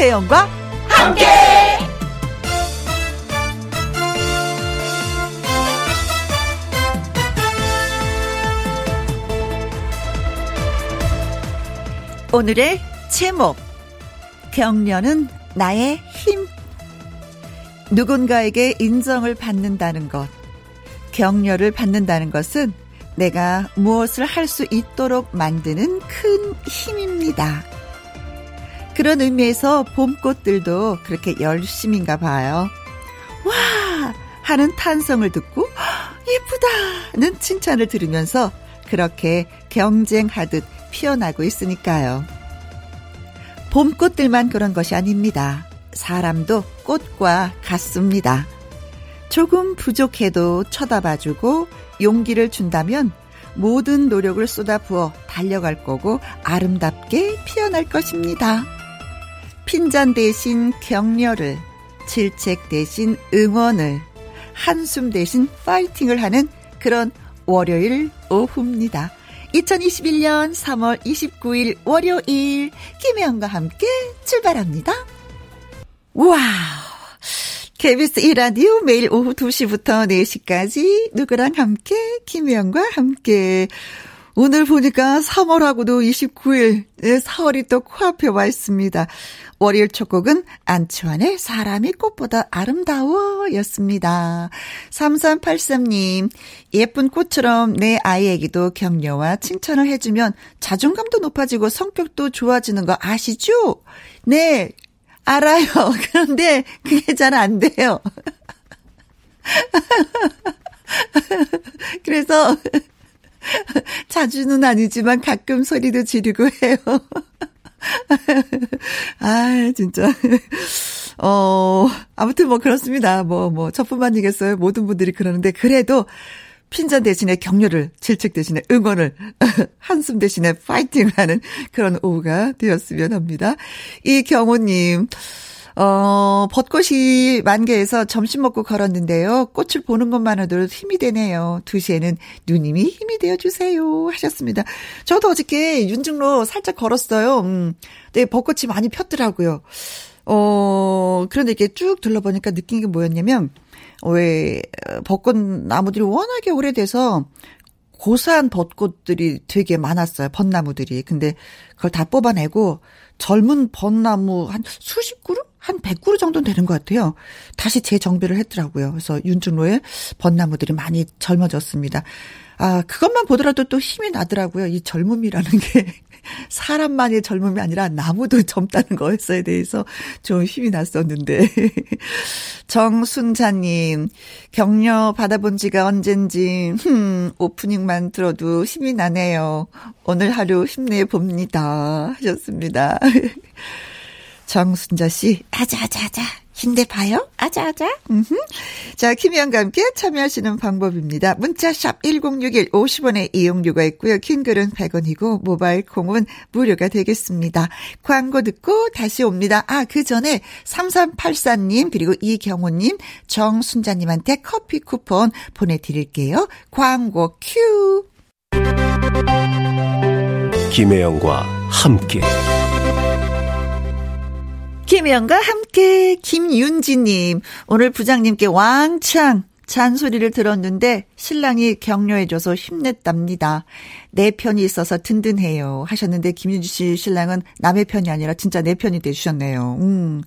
김혜영과 함께. 오늘의 제목 격려는 나의 힘 누군가에게 인정을 받는다는 것 격려를 받는다는 것은 내가 무엇을 할 수 있도록 만드는 큰 힘입니다. 그런 의미에서 봄꽃들도 그렇게 열심인가 봐요. 와! 하는 탄성을 듣고 예쁘다는 칭찬을 들으면서 그렇게 경쟁하듯 피어나고 있으니까요. 봄꽃들만 그런 것이 아닙니다. 사람도 꽃과 같습니다. 조금 부족해도 쳐다봐주고 용기를 준다면 모든 노력을 쏟아부어 달려갈 거고 아름답게 피어날 것입니다. 핀잔 대신 격려를, 질책 대신 응원을, 한숨 대신 파이팅을 하는 그런 월요일 오후입니다. 2021년 3월 29일 월요일 김혜영과 함께 출발합니다. 우와! KBS 1라디오 매일 오후 2시부터 4시까지 누구랑 함께 김혜영과 함께 오늘 보니까 3월하고도 29일 4월이 또 코앞에 와 있습니다. 월요일 첫 곡은 안치환의 사람이 꽃보다 아름다워 였습니다. 3383님, 예쁜 꽃처럼 내 아이에게도 격려와 칭찬을 해주면 자존감도 높아지고 성격도 좋아지는 거 아시죠? 네, 알아요. 그런데 그게 잘 안 돼요. 그래서 자주는 아니지만 가끔 소리도 지르고 해요. 아, 진짜. 어, 아무튼 뭐 그렇습니다. 뭐, 뭐, 저뿐만이겠어요. 모든 분들이 그러는데, 그래도 핀잔 대신에 격려를, 질책 대신에 응원을, 한숨 대신에 파이팅을 하는 그런 오후가 되었으면 합니다. 이 경호님, 어, 벚꽃이 만개해서 점심 먹고 걸었는데요. 꽃을 보는 것만으로도 힘이 되네요. 2시에는 누님이 힘이 되어주세요. 하셨습니다. 저도 어저께 윤중로 살짝 걸었어요. 음, 네, 벚꽃이 많이 폈더라고요. 어, 그런데 이렇게 쭉 둘러보니까 느낀 게 뭐였냐면, 왜, 벚꽃 나무들이 워낙에 오래돼서 고사한 벚꽃들이 되게 많았어요. 벚나무들이. 근데 그걸 다 뽑아내고 젊은 벚나무 한 수십 그루? 한 100그루 정도는 되는 것 같아요. 다시 재정비를 했더라고요. 그래서 윤중로에 벚나무들이 많이 젊어졌습니다. 아, 그것만 보더라도 또 힘이 나더라고요. 이 젊음이라는 게 사람만의 젊음이 아니라 나무도 젊다는 거였어에 대해서 좀 힘이 났었는데. 정순자님, 격려 받아본 지가 언젠지, 흠, 오프닝만 들어도 힘이 나네요. 오늘 하루 힘내봅니다. 하셨습니다. 정순자 씨, 아자아자아자. 힘내봐요. 아자아자. 음흠. 자, 김희영과 함께 참여하시는 방법입니다. 문자샵 1061 50원의 이용료가 있고요. 킹글은 100원이고 모바일 콩은 무료가 되겠습니다. 광고 듣고 다시 옵니다. 아, 그 전에 3384님 그리고 이경호님 정순자님한테 커피 쿠폰 보내드릴게요. 광고 큐. 김혜영과 함께. 김혜영과 함께 김윤지님 오늘 부장님께 왕창 잔소리를 들었는데 신랑이 격려해줘서 힘냈답니다. 내 편이 있어서 든든해요 하셨는데 김윤지 씨 신랑은 남의 편이 아니라 진짜 내 편이 돼주셨네요. 음.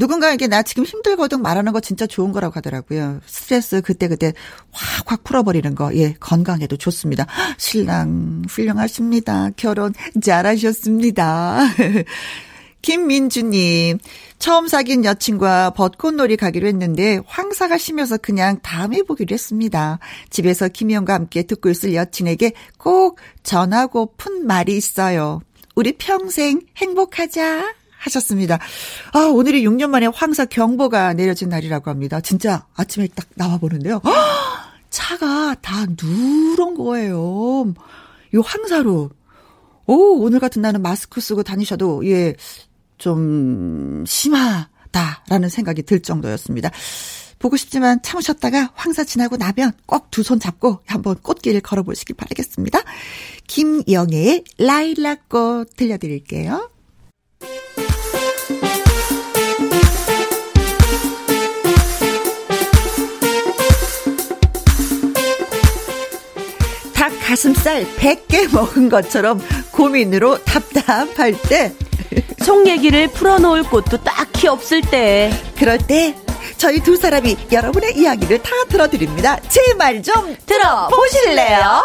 누군가에게 나 지금 힘들거든 말하는 거 진짜 좋은 거라고 하더라고요. 스트레스 그때그때 확 확 풀어버리는 거. 예, 건강에도 좋습니다. 신랑 훌륭하십니다. 결혼 잘하셨습니다. 김민주님, 처음 사귄 여친과 벚꽃놀이 가기로 했는데 황사가 심해서 그냥 다음에 보기로 했습니다. 집에서 김희영과 함께 듣고 있을 여친에게 꼭 전하고픈 말이 있어요. 우리 평생 행복하자. 하셨습니다. 아, 오늘이 6년 만에 황사 경보가 내려진 날이라고 합니다. 진짜 아침에 딱 나와보는데요. 차가 다 누런 거예요. 요 황사로. 오, 오늘 같은 날은 마스크 쓰고 다니셔도, 예, 좀 심하다라는 생각이 들 정도였습니다. 보고 싶지만 참으셨다가 황사 지나고 나면 꼭 두 손 잡고 한번 꽃길 걸어보시길 바라겠습니다. 김영애의 라일락꽃 들려드릴게요. 닭 가슴살 100개 먹은 것처럼 고민으로 답답할 때 속 얘기를 풀어놓을 곳도 딱히 없을 때. 그럴 때 저희 두 사람이 여러분의 이야기를 다 들어드립니다. 제말좀 들어보실래요?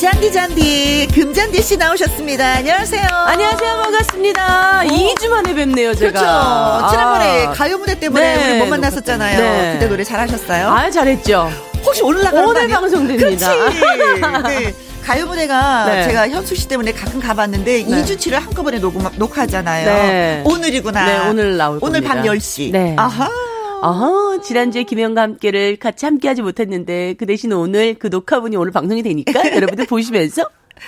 잔디 잔디 금잔디 씨 나오셨습니다. 안녕하세요. 안녕하세요. 반갑습니다. 어? 2주 만에 뵙네요, 제가. 그렇죠. 지난번에 아. 가요 무대 때문에 네. 우리 못 만났었잖아요. 네. 그때 노래 잘하셨어요? 아, 잘했죠. 혹시 나가는 오늘 방송됩니다. 네. 가요 무대가 네. 제가 현수 씨 때문에 가끔 가봤는데 네. 2주치를 한꺼번에 녹음, 녹화하잖아요. 네. 오늘이구나. 네, 오늘 나올 오늘 겁니다. 밤 10시. 네. 아하. 어허, 지난주에 김영과 함께를 같이 함께하지 못했는데 그 대신 오늘 그 녹화분이 오늘 방송이 되니까 여러분들 보시면서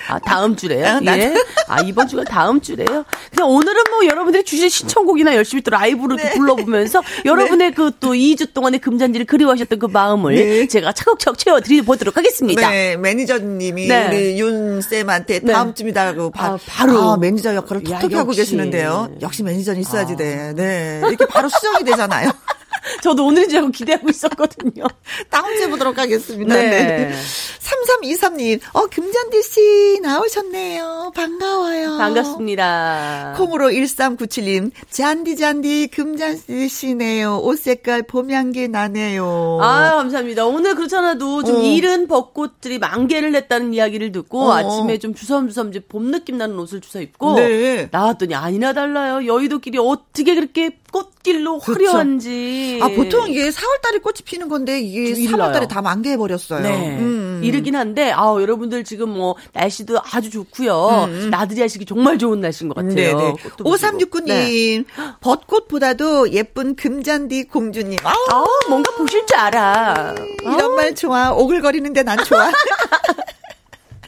아, 다음 주래요? 아, 예. 아, 이번 주가 다음 주래요? 그냥 오늘은 뭐 여러분들이 주신 신청곡이나 열심히 또 라이브로 네. 또 불러보면서 여러분의 네. 그또 2주 동안의 금잔디를 그리워하셨던 그 마음을 네. 제가 차곡차곡 채워드리보도록 하겠습니다. 네, 매니저님이 네. 우리 윤쌤한테 네. 다음 주입니다라고 바, 아, 로 아, 매니저 역할을 톡톡히 하고 계시는데요. 역시 매니저는 있어야지 아. 돼. 네. 이렇게 바로 수정이 되잖아요. 저도 오늘인 줄 기대하고 있었거든요. 다음 주에 보도록 하겠습니다. 네. 네. 3323님, 어, 금잔디 씨 나오셨네요. 반가워요. 반갑습니다. 콩으로 1397님, 잔디 잔디 금잔디 씨네요. 옷 색깔 봄향기 나네요. 아, 감사합니다. 오늘 그렇잖아도 좀 어. 이른 벚꽃들이 만개를 냈다는 이야기를 듣고 어. 아침에 좀 주섬주섬 이제 봄 느낌 나는 옷을 주워 입고 네. 나왔더니 아니나 달라요. 여의도길이 어떻게 그렇게 꽃길로 그렇죠. 화려한지. 아, 보통 이게 4월달에 꽃이 피는 건데 이게 3월달에 다 만개해버렸어요. 네. 음. 이르긴 한데, 아 여러분들 지금 뭐 날씨도 아주 좋고요. 음. 나들이 하시기 정말 좋은 날씨인 것 같아요. 네네. 5369님, 네. 벚꽃보다도 예쁜 금잔디 공주님. 아, 뭔가 보실 줄 알아. 이런 아. 말 좋아. 오글거리는데 난 좋아.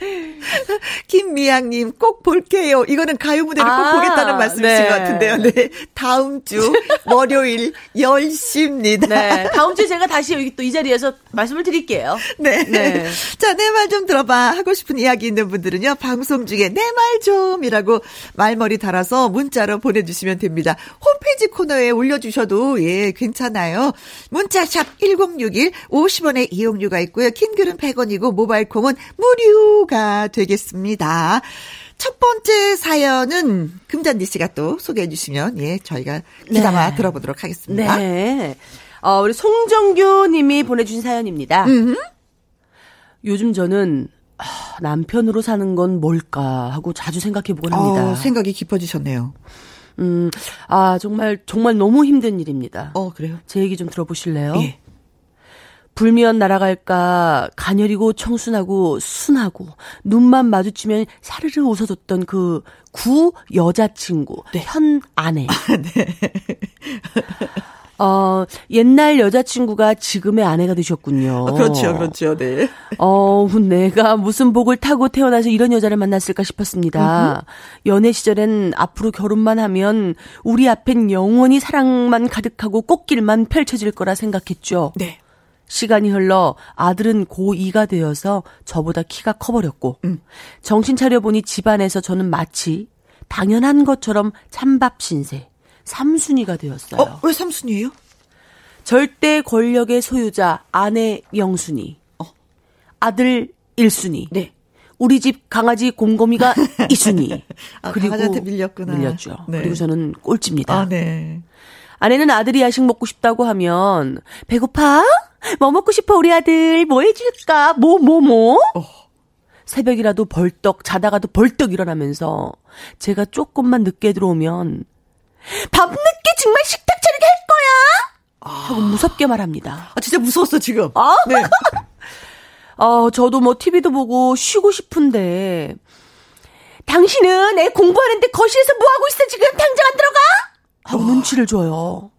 김미양님 꼭 볼게요. 이거는 가요 무대를 아, 꼭 보겠다는 말씀이신 네. 것 같은데요. 네. 다음 주 월요일 10시입니다. 네. 다음 주에 제가 다시 여기 또 이 자리에서 말씀을 드릴게요. 네. 네. 자, 내 말 좀 들어봐. 하고 싶은 이야기 있는 분들은요. 방송 중에 내 말 좀이라고 말머리 달아서 문자로 보내주시면 됩니다. 홈페이지 코너에 올려주셔도 예, 괜찮아요. 문자샵 1061 50원의 이용료가 있고요. 킹글은 100원이고 모바일 콩은 무료 하루가 되겠습니다. 첫 번째 사연은 금잔디 씨가 또 소개해 주시면 예 저희가 기다마 네. 들어보도록 하겠습니다. 네. 어, 우리 송정규 님이 보내주신 사연입니다. 음흠. 요즘 저는 아, 남편으로 사는 건 뭘까 하고 자주 생각해 보곤 합니다. 어, 생각이 깊어지셨네요. 음, 아, 정말, 정말 너무 힘든 일입니다. 어, 그래요? 제 얘기 좀 들어보실래요? 예. 불미연 날아갈까 가녀리고 청순하고 순하고 눈만 마주치면 사르르 웃어줬던 그 구 여자친구 네. 현 아내. 아, 네. 어, 옛날 여자친구가 지금의 아내가 되셨군요. 아, 그렇죠, 그렇죠, 네. 어, 내가 무슨 복을 타고 태어나서 이런 여자를 만났을까 싶었습니다. 연애 시절엔 앞으로 결혼만 하면 우리 앞엔 영원히 사랑만 가득하고 꽃길만 펼쳐질 거라 생각했죠. 네. 시간이 흘러 아들은 고2가 되어서 저보다 키가 커버렸고, 음. 정신 차려보니 집안에서 저는 마치 당연한 것처럼 찬밥 신세, 삼순이가 되었어요. 어, 왜 삼순이에요? 절대 권력의 소유자 아내 명순이, 어. 아들 1순위, 네. 우리 집 강아지 곰곰이가 2순위. 아, 그리고 강아지한테 밀렸구나. 밀렸죠. 네. 그리고 저는 꼴찌입니다. 아, 네. 아내는 아들이 야식 먹고 싶다고 하면 배고파? 뭐 먹고 싶어 우리 아들 뭐 해줄까 뭐 뭐뭐 뭐, 뭐? 어. 새벽이라도 벌떡 자다가도 벌떡 일어나면서 제가 조금만 늦게 들어오면 밥 늦게 정말 식탁 차리게 할 거야 하고 무섭게 말합니다. 아 진짜 무서웠어 지금. 아? 네. 어 저도 뭐 TV도 보고 쉬고 싶은데 당신은 애 공부하는데 거실에서 뭐 하고 있어 지금 당장 안 들어가? 하고 어. 눈치를 줘요.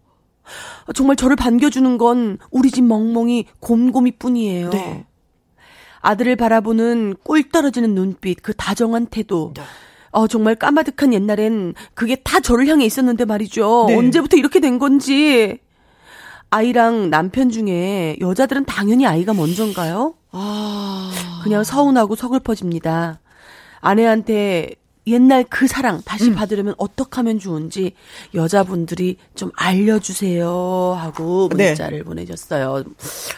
정말 저를 반겨주는 건 우리 집 멍멍이 곰곰이 뿐이에요. 네. 아들을 바라보는 꿀 떨어지는 눈빛, 그 다정한 태도. 네. 어, 정말 까마득한 옛날엔 그게 다 저를 향해 있었는데 말이죠. 네. 언제부터 이렇게 된 건지. 아이랑 남편 중에 여자들은 당연히 아이가 먼저인가요? 아. 그냥 서운하고 서글퍼집니다. 아내한테 옛날 그 사랑 다시 음. 받으려면 어떻게 하면 좋은지 여자분들이 좀 알려주세요 하고 네. 문자를 네. 보내셨어요.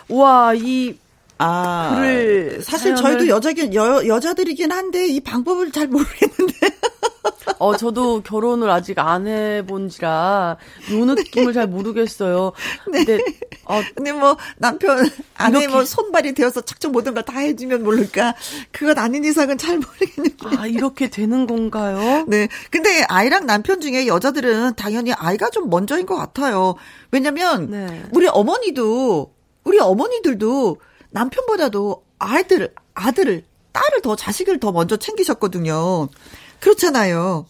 와, 이 아, 글을 사실. 저희도 여자긴 여, 여자들이긴 한데 이 방법을 잘 모르겠는데. 어, 저도 결혼을 아직 안 해본지라 요 느낌을 잘 모르겠어요. 네. 근데, 어, 근데 뭐 남편 아내 뭐 손발이 되어서 착착 모든 걸 다 해주면 모를까. 그건 아닌 이상은 잘 모르겠는데. 아, 이렇게 되는 건가요? 네. 근데 아이랑 남편 중에 여자들은 당연히 아이가 좀 먼저인 것 같아요. 왜냐면 네. 우리 어머니도 우리 어머니들도 남편보다도 아이들 아들을 딸을 더 자식을 더 먼저 챙기셨거든요. 그렇잖아요.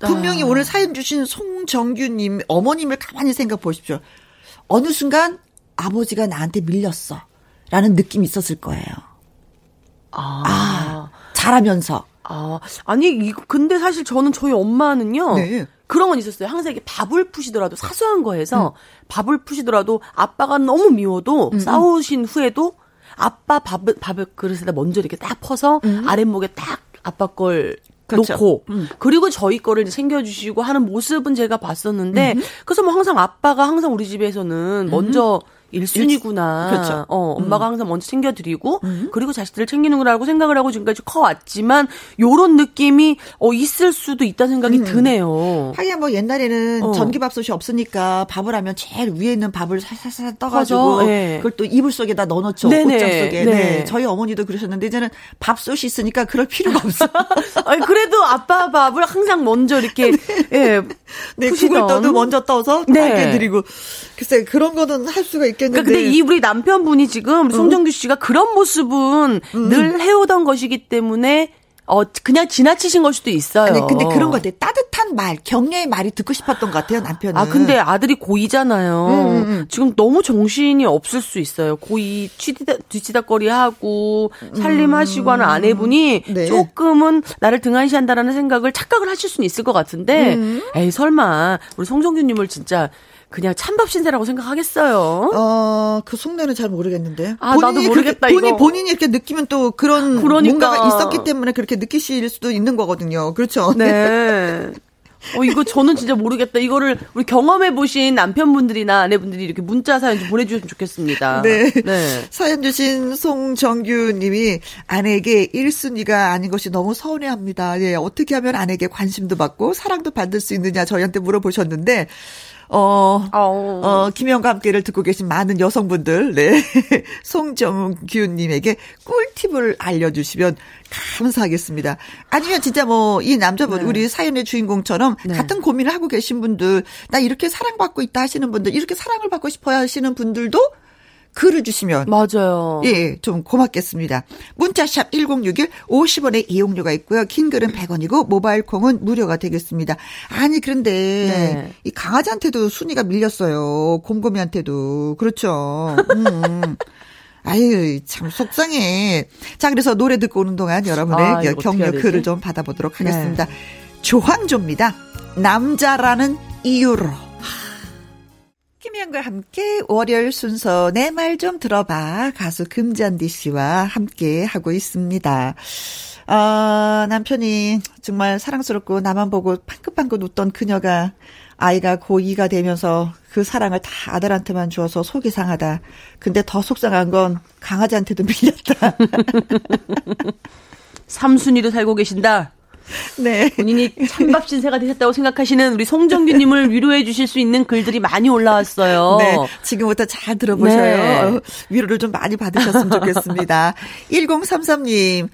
분명히 아. 오늘 사연 주신 송정규님 어머님을 가만히 생각 보십시오. 어느 순간 아버지가 나한테 밀렸어. 라는 느낌이 있었을 거예요. 아. 아 잘하면서. 아, 아니, 이거, 근데 사실 저는 저희 엄마는요. 네. 그런 건 있었어요. 항상 이렇게 밥을 푸시더라도 사소한 거에서 음. 밥을 푸시더라도 아빠가 너무 미워도 음, 음. 싸우신 후에도 아빠 밥, 밥을 그릇에다 먼저 이렇게 딱 퍼서 음. 아랫목에 딱 아빠 걸 그렇죠. 놓고 음. 그리고 저희 거를 챙겨주시고 하는 모습은 제가 봤었는데 음. 그래서 뭐 항상 아빠가 항상 우리 집에서는 먼저 음. 1순위구나. 그렇죠. 어, 엄마가 음. 항상 먼저 챙겨드리고, 음. 그리고 자식들을 챙기는 거라고 생각을 하고 지금까지 커왔지만, 요런 느낌이, 어, 있을 수도 있다는 생각이 음. 드네요. 하긴 뭐 옛날에는 어. 전기밥솥이 없으니까 밥을 하면 제일 위에 있는 밥을 살살살 떠가지고, 네. 그걸 또 이불 속에다 넣어놓죠. 네네. 옷장 속에. 네. 네. 저희 어머니도 그러셨는데, 이제는 밥솥이 있으니까 그럴 필요가 없어. 아니, 그래도 아빠 밥을 항상 먼저 이렇게, 네. 예. 네, 국을 떠도 먼저 떠서 네. 드리고. 글쎄, 그런 거는 할 수가 있겠 그러니까 근데 이 우리 남편분이 지금 우리 송정규 씨가 그런 모습은 음. 늘 해오던 것이기 때문에 어, 그냥 지나치신 걸 수도 있어요. 아니, 근데 그런 것 같아요. 따뜻한 말, 격려의 말이 듣고 싶었던 것 같아요, 남편은. 아, 근데 아들이 고2잖아요. 음, 음, 음. 지금 너무 정신이 없을 수 있어요. 고2 취디다, 뒤치다거리 하고, 살림하시고 하는 음. 아내분이 네. 조금은 나를 등한시한다라는 생각을 착각을 하실 수는 있을 것 같은데, 음. 에이, 설마, 우리 송정규님을 진짜 그냥 찬밥 신세라고 생각하겠어요. 어, 그 속내는 잘 모르겠는데. 아, 나도 모르겠다, 그렇게, 본인, 본인이 이렇게 느끼면 또 그런 그러니까. 뭔가가 있었기 때문에 그렇게 느끼실 수도 있는 거거든요. 그렇죠? 네. 어, 이거 저는 진짜 모르겠다. 이거를 우리 경험해보신 남편분들이나 아내분들이 이렇게 문자 사연 좀 보내주셨으면 좋겠습니다. 네. 네. 사연 주신 송정규 님이 아내에게 1순위가 아닌 것이 너무 서운해합니다. 예, 어떻게 하면 아내에게 관심도 받고 사랑도 받을 수 있느냐 저희한테 물어보셨는데, 어, 어, 어, 김영과 함께를 듣고 계신 많은 여성분들, 네. 송정규님에게 꿀팁을 알려주시면 감사하겠습니다. 아니면 진짜 뭐, 이 남자분, 네. 우리 사연의 주인공처럼 네. 같은 고민을 하고 계신 분들, 나 이렇게 사랑받고 있다 하시는 분들, 이렇게 사랑을 받고 싶어야 하시는 분들도 글을 주시면 맞아요. 예, 좀 고맙겠습니다. 문자샵 1061 50원의 이용료가 있고요. 긴 글은 100원이고 모바일 콩은 무료가 되겠습니다. 아니 그런데 네. 이 강아지한테도 순위가 밀렸어요. 곰곰이한테도. 그렇죠. 음. 아유, 참 속상해. 자, 그래서 노래 듣고 오는 동안 여러분의 아, 격려 글을 좀 받아보도록 하겠습니다. 네. 조황조입니다. 남자라는 이유로. 김현과 함께 월요일 순서 내 말 좀 들어봐 가수 금잔디 씨와 함께 하고 있습니다. 어, 남편이 정말 사랑스럽고 나만 보고 방긋방긋 웃던 그녀가 아이가 고2가 되면서 그 사랑을 다 아들한테만 주어서 속이 상하다. 근데 더 속상한 건 강아지한테도 밀렸다. 삼순이로 살고 계신다. 네. 본인이 찬밥 신세가 되셨다고 생각하시는 우리 송정규님을 위로해 주실 수 있는 글들이 많이 올라왔어요. 네. 지금부터 잘 들어보셔요. 네. 위로를 좀 많이 받으셨으면 좋겠습니다. 1033님.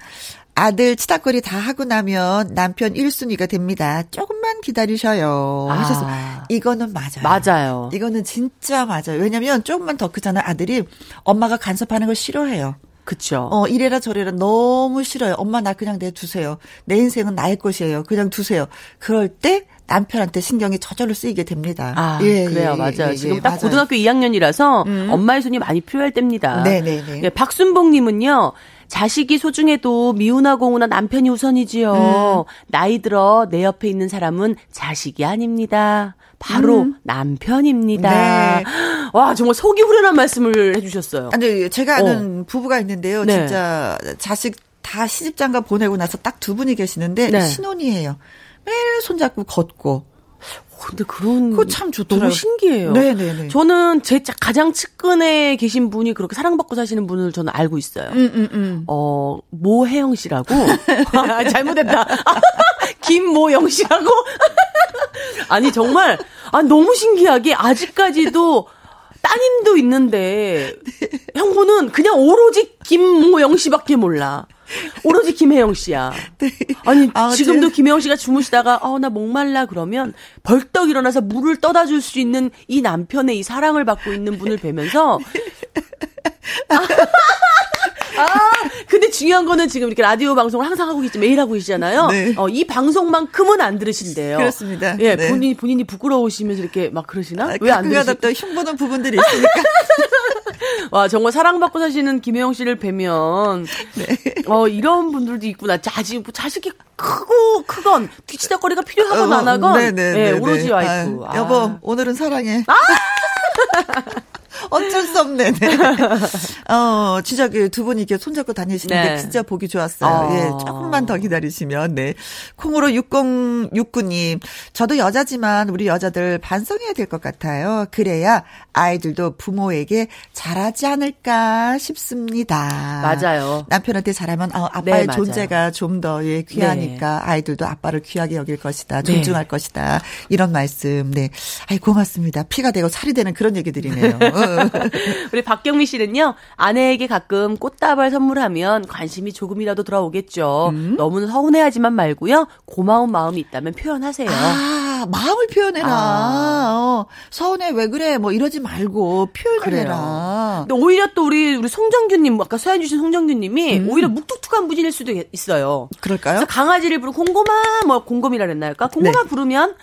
아들 치닥거리 다 하고 나면 남편 1순위가 됩니다. 조금만 기다리셔요. 아, 하셔서 이거는 맞아요. 맞아요. 이거는 진짜 맞아요. 왜냐면 조금만 더 크잖아요. 아들이 엄마가 간섭하는 걸 싫어해요. 그쵸. 어, 이래라 저래라 너무 싫어요. 엄마 나 그냥 내두세요. 내 인생은 나의 것이에요. 그냥 두세요. 그럴 때 남편한테 신경이 저절로 쓰이게 됩니다. 아, 예, 그래요. 예, 맞아요. 예, 지금 예, 딱 맞아요. 고등학교 2학년이라서 음. 엄마의 손이 많이 필요할 때입니다. 네네네. 네, 네. 예, 박순봉 님은요. 자식이 소중해도 미우나 고우나 남편이 우선이지요. 음. 나이 들어 내 옆에 있는 사람은 자식이 아닙니다. 바로 음. 남편입니다. 네. 와, 정말 속이 후련한 말씀을 해주셨어요. 아니, 제가 아는 어. 부부가 있는데요. 네. 진짜 자식 다 시집장가 보내고 나서 딱 두 분이 계시는데 네. 신혼이에요. 매일 손잡고 걷고. 근데 그런 그거 참 좋더라고요. 너무 신기해요. 네네네. 저는 제 짜- 가장 측근에 계신 분이 그렇게 사랑받고 사시는 분을 저는 알고 있어요. 음, 음, 음. 어, 모혜영 씨라고. 아, 잘못했다. 김모영 씨라고. 아니, 정말, 아, 너무 신기하게 아직까지도 따님도 있는데, 형부는 그냥 오로지 김모영 씨밖에 몰라. 오로지 김혜영 씨야. 아니, 아, 지금도 제- 김혜영 씨가 주무시다가, 어, 나 목말라 그러면 벌떡 일어나서 물을 떠다 줄 수 있는 이 남편의 이 사랑을 받고 있는 분을 뵈면서, 아, 근데 중요한 거는 지금 이렇게 라디오 방송을 항상 하고 계시, 매일 하고 계시잖아요. 네. 어, 이 방송만큼은 안 들으신대요. 그렇습니다. 예, 네. 본인이, 본인이 부끄러우시면서 이렇게 막 그러시나? 아, 왜안 가끔가다 들으시 또 흉보는 부분들이 있으니까. 와, 정말 사랑받고 사시는 김혜영 씨를 뵈면, 네. 어, 이런 분들도 있구나. 자식, 뭐 자식이 크고, 크건, 뒤치다거리가 필요하건 안 하건, 네 네. 예, 오로지 와이프. 아, 여보, 오늘은 사랑해. 어쩔 수 없네. 네. 어, 진짜 그두 분이 이렇게 손잡고 다니시는데 네. 진짜 보기 좋았어요. 아. 예, 조금만 더 기다리시면, 네. 콩으로 6069님, 저도 여자지만 우리 여자들 반성해야 될 것 같아요. 그래야 아이들도 부모에게 잘하지 않을까 싶습니다. 맞아요. 남편한테 잘하면 어, 아빠의 네. 존재가 좀 더 예, 귀하니까 아이들도 아빠를 귀하게 여길 것이다. 네. 존중할 것이다. 이런 말씀. 네. 아이 고맙습니다. 피가 되고 살이 되는 그런 얘기들이네요. 어. 우리 박경미 씨는요, 아내에게 가끔 꽃다발 선물하면 관심이 조금이라도 돌아오겠죠. 음? 너무 서운해하지만 말고요. 고마운 마음이 있다면 표현하세요. 아, 마음을 표현해라. 아. 어, 서운해 왜 그래? 뭐 이러지 말고 표현을 그래요. 해라. 근데 오히려 또 우리 우리 송정규님 아까 사연 주신 송정규님이 음. 오히려 묵뚝뚝한 분일 수도 있어요. 그럴까요? 강아지를 부르 곰곰아 뭐 곰곰이라 그랬나 할까? 곰곰아 네. 부르면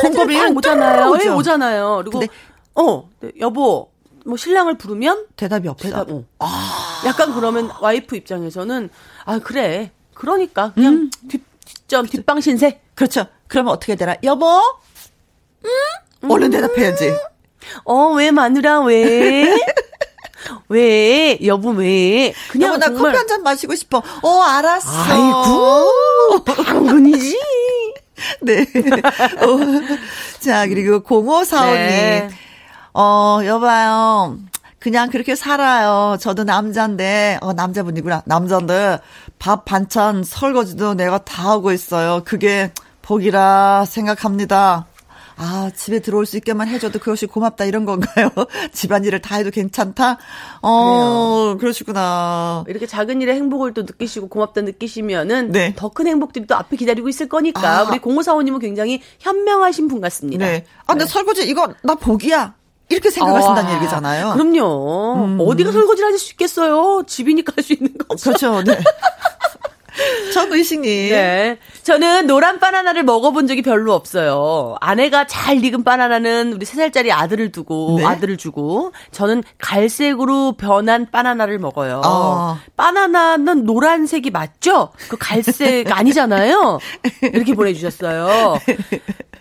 곰곰이 오잖아요. 예, 오잖아요. 그리고 어 네, 여보 뭐 신랑을 부르면 대답이 없어. 대답 어. 약간 그러면 와이프 입장에서는 아 그래 그러니까 그냥 뒷 뒷점 뒷방 신세 그렇죠. 그러면 어떻게 되나? 여보? 음? 얼른 대답해야지. 어왜 마누라 왜? 왜 여보 왜? 그냥 여보 나 정말 커피 한 잔 마시고 싶어. 어, 알았어. 아이고 당근이지. 네. 어, 자, 그리고 0545님. 네. 어, 여봐요. 그냥 그렇게 살아요. 저도 남잔데, 어, 남자분이구나. 남잔데, 밥, 반찬, 설거지도 내가 다 하고 있어요. 그게 복이라 생각합니다. 아, 집에 들어올 수 있게만 해줘도 그것이 고맙다 이런 건가요? 집안일을 다 해도 괜찮다? 어, 그러시구나. 이렇게 작은 일의 행복을 또 느끼시고 고맙다 느끼시면은 네. 더큰 행복들이 또 앞에 기다리고 있을 거니까 아. 우리 공호사원님은 굉장히 현명하신 분 같습니다. 네. 아, 근데 설거지 이거 나 복이야. 이렇게 생각하신다는 아, 얘기잖아요. 그럼요. 어디가 설거지를 하실 수 있겠어요? 집이니까 할 수 있는 거죠. 그렇죠. 네. 정의식님. 네. 저는 노란 바나나를 먹어본 적이 별로 없어요. 아내가 잘 익은 바나나는 우리 3살짜리 아들을 두고, 네. 아들을 주고, 저는 갈색으로 변한 바나나를 먹어요. 아. 바나나는 노란색이 맞죠? 그 갈색 아니잖아요? 이렇게 보내주셨어요.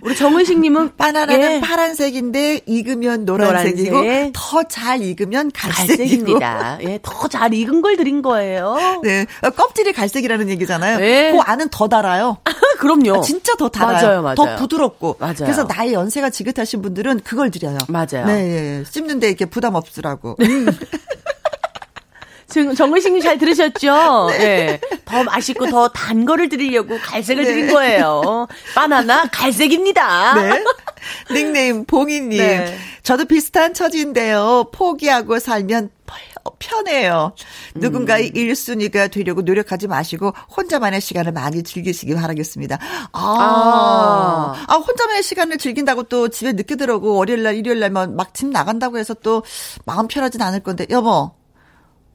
우리 정의식님은 바나나는 예, 파란색인데 익으면 노란색이고 노란색. 더잘 익으면. 갈색입니다. 예, 더 잘 익은 걸 드린 거예요. 네. 어, 껍질이 갈색이라는 얘기잖아요. 네. 그 안은 더 달아요. 그럼요. 아, 진짜 더 달아요. 맞아요, 맞아요. 더 부드럽고. 맞아요. 그래서 나이 연세가 지긋하신 분들은 그걸 드려요. 맞아요. 네, 예. 씹는데 이렇게 부담 없으라고. 지금 정의식님 잘 들으셨죠? 네. 더 맛있고 더 단 거를 드리려고 갈색을 네. 드린 거예요. 바나나 갈색입니다. 네. 닉네임 봉이님. 네. 저도 비슷한 처지인데요. 포기하고 살면 펄- 편해요. 누군가의 음. 1순위가 되려고 노력하지 마시고 혼자만의 시간을 많이 즐기시기 바라겠습니다. 아, 아. 아, 혼자만의 시간을 즐긴다고 또 집에 늦게 들어오고 월요일날, 일요일날만 막 집 나간다고 해서 또 마음 편하진 않을 건데 여보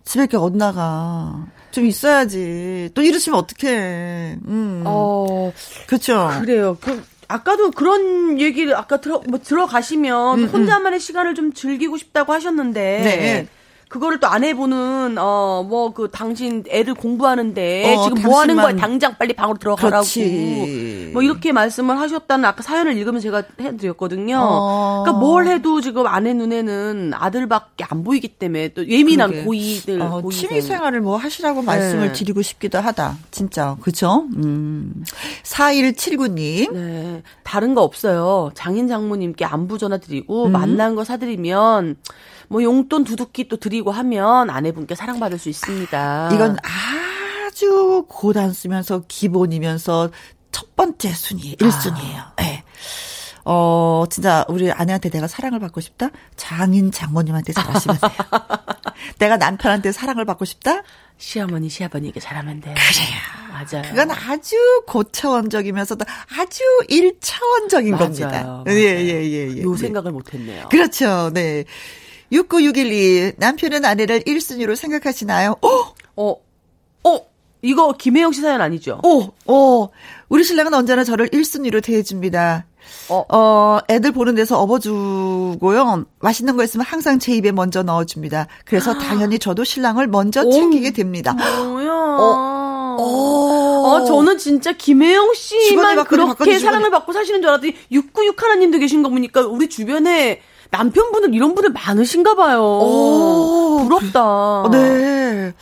집에 이렇게 못 나가. 좀 있어야지. 또 이러시면 어떡해. 음. 어, 그렇죠. 그래요. 그, 아까도 그런 얘기를 아까 들어, 뭐 들어가시면 음, 혼자만의 시간을 좀 즐기고 싶다고 하셨는데. 네. 그거를 또 아내분은 어뭐 그 당신 애들 공부하는데 어, 지금 뭐 하는 거야? 당장 빨리 방으로 들어가라고. 그렇지. 뭐 이렇게 말씀을 하셨다는 아까 사연을 읽으면서 제가 해드렸거든요. 어. 그러니까 뭘 해도 지금 아내 눈에는 아들밖에 안 보이기 때문에 또 예민한 그러게. 고이들 어, 고이생. 취미 생활을 뭐 하시라고 말씀을 네. 드리고 싶기도 하다. 진짜. 그죠? 음. 4179님. 네. 다른 거 없어요. 장인 장모님께 안부 전화 음. 드리고 만난 거 사드리면 뭐 용돈 두둑히 또 드리고 하면 아내분께 사랑받을 수 있습니다. 이건 아주 고단수면서 기본이면서 첫 번째 순위, 1순위예요. 예. 어, 진짜 우리 아내한테 내가 사랑을 받고 싶다? 장인 장모님한테 잘하시면 돼요. 내가 남편한테 사랑을 받고 싶다? 시어머니 시아버니에게 잘하면 돼요. 그래요. 맞아요. 그건 아주 고차원적이면서도 아주 1차원적인 맞아요. 겁니다. 맞아요. 예, 예, 예, 예. 요 네. 생각을 못 했네요. 그렇죠. 네. 69612. 남편은 아내를 1순위로 생각하시나요? 어? 어, 어, 이거 김혜영 씨 사연 아니죠? 오, 오. 우리 신랑은 언제나 저를 1순위로 대해줍니다. 어. 어, 애들 보는 데서 업어주고요. 맛있는 거 있으면 항상 제 입에 먼저 넣어줍니다. 그래서 당연히 저도 신랑을 먼저 오. 챙기게 됩니다. 뭐야. 어. 어, 저는 진짜 김혜영 씨만 그렇게. 사랑을 받고 사시는 줄 알았더니 696 하나님도 계신 거 보니까 우리 주변에 남편분들 이런 분들 많으신가 봐요. 오, 부럽다. 어, 네.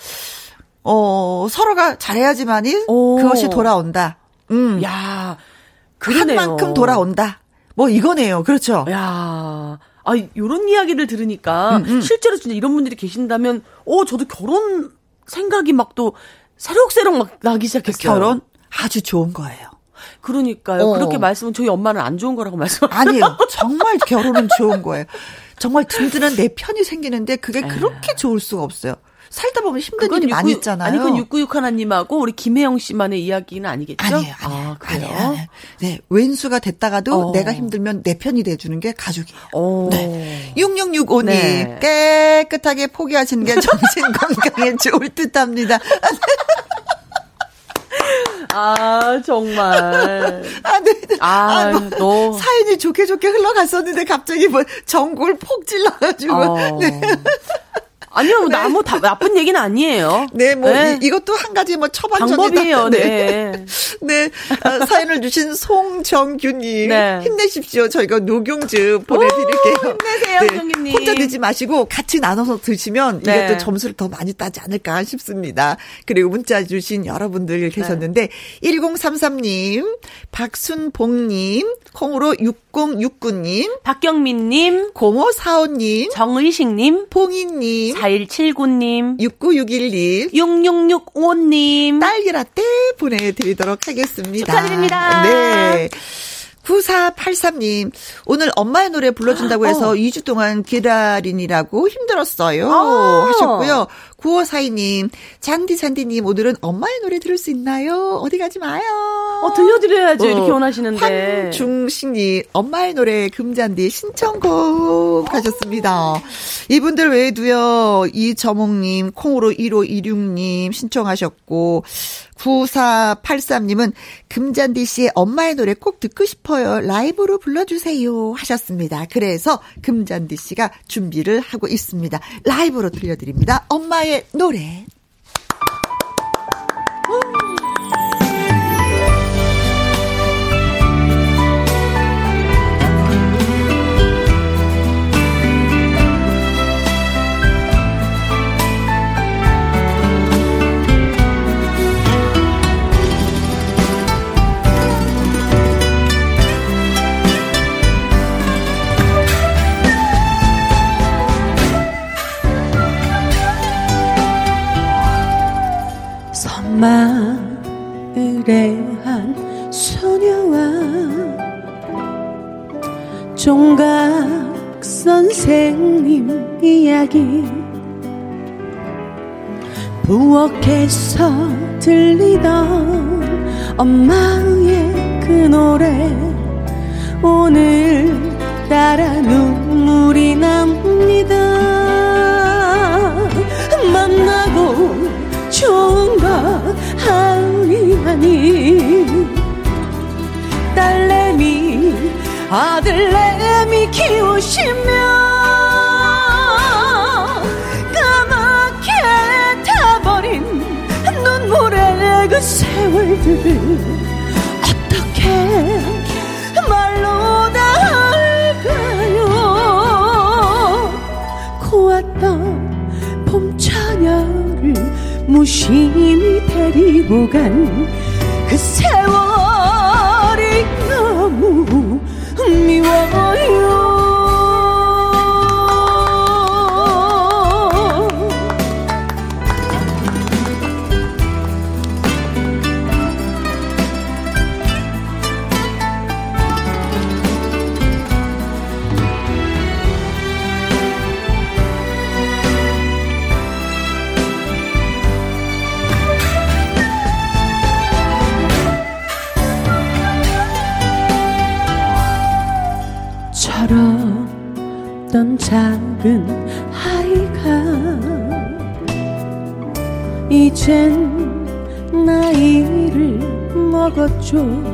어, 서로가 잘해야지만이 오. 그것이 돌아온다. 음. 야, 한 그러네요. 만큼 돌아온다. 뭐 이거네요. 그렇죠. 야, 아, 요런 이야기를 들으니까 음, 실제로 진짜 이런 분들이 계신다면, 어, 저도 결혼 생각이 막 또 새록새록 막 나기 시작했어요. 결혼 아주 좋은 거예요. 그러니까요. 어. 그렇게 말씀은 저희 엄마는 안 좋은 거라고 말씀. 아니에요. 정말 결혼은 좋은 거예요. 정말 든든한 내 편이 생기는데 그게 그렇게 좋을 수가 없어요. 살다 보면 힘든 일이 많이 있잖아요. 아니, 그건 696 하나님하고 우리 김혜영 씨만의 이야기는 아니겠죠? 아니에요, 아니에요. 아, 그래요? 아니에요, 아니에요. 네, 왼수가 됐다가도 어. 내가 힘들면 내 편이 돼주는 게 가족이에요. 오. 네. 6665님, 네. 깨끗하게 포기하시는 게 정신 건강에 좋을 듯 합니다. 아, 정말. 아, 네. 네. 아, 뭐, 너. 사연이 좋게 좋게 흘러갔었는데 갑자기 뭐 전골 폭 찔러가지고. 어. 네. 아니요, 뭐, 나, 뭐, 다, 나쁜 얘기는 아니에요. 네, 뭐, 네. 이, 것도한 가지 뭐 처방전이다. 방법이에요, 네. 네. 아, 사연을 주신 송정규님. 네. 힘내십시오. 저희가 녹용즙 보내드릴게요. 네. 오, 힘내세요, 정규님. 혼자 드지 마시고 같이 나눠서 드시면 네. 이것도 점수를 더 많이 따지 않을까 싶습니다. 그리고 문자 주신 여러분들 계셨는데, 1033님, 박순봉님, 콩으로 6069님, 박경민님, 0545님, 정의식님, 봉희님, 4179님, 6961님, 6665님. 딸기라떼 보내드리도록 하겠습니다. 축하드립니다. 네. 9483님, 오늘 엄마의 노래 불러준다고 해서 2주 동안 기다리느라고 힘들었어요. 아. 하셨고요. 9542님, 잔디잔디님, 오늘은 엄마의 노래 들을 수 있나요? 어디 가지 마요. 어, 들려드려야죠. 이렇게 원하시는데. 황중식님, 엄마의 노래 금잔디 신청곡 하셨습니다. 이분들 외에도요, 이저몽님, 콩으로 1526님 신청하셨고, 9483님은 금잔디 씨의 엄마의 노래 꼭 듣고 싶어요. 라이브로 불러주세요. 하셨습니다. 그래서 금잔디 씨가 준비를 하고 있습니다. 라이브로 들려드립니다. 엄마의 노래. 마을의 한 소녀와 종각 선생님 이야기. 부엌에서 들리던 엄마의 그 노래. 오늘 따라 눈물이 납니다 하니하니? 딸내미 아들내미 키우시며 까맣게 타버린 눈물의 그 세월들을 어떻게 말로 무심히 데리고 간 그 세월 이젠 나이를 먹었죠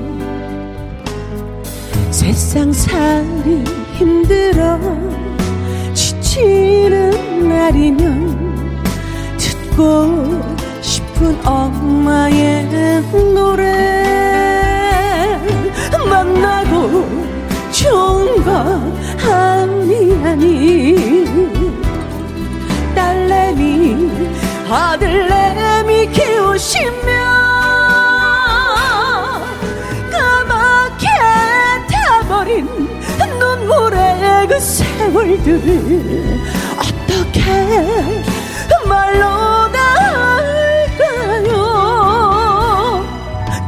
세월들을 어떻게 말로 다 할까요?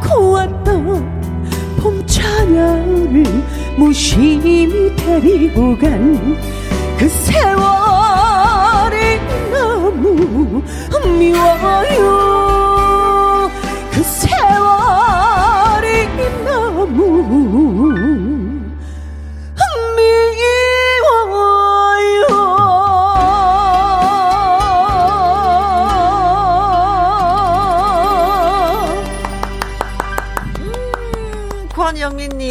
고왔던 봄 처녀를 무심히 데리고 간 그 세월이 너무 미워요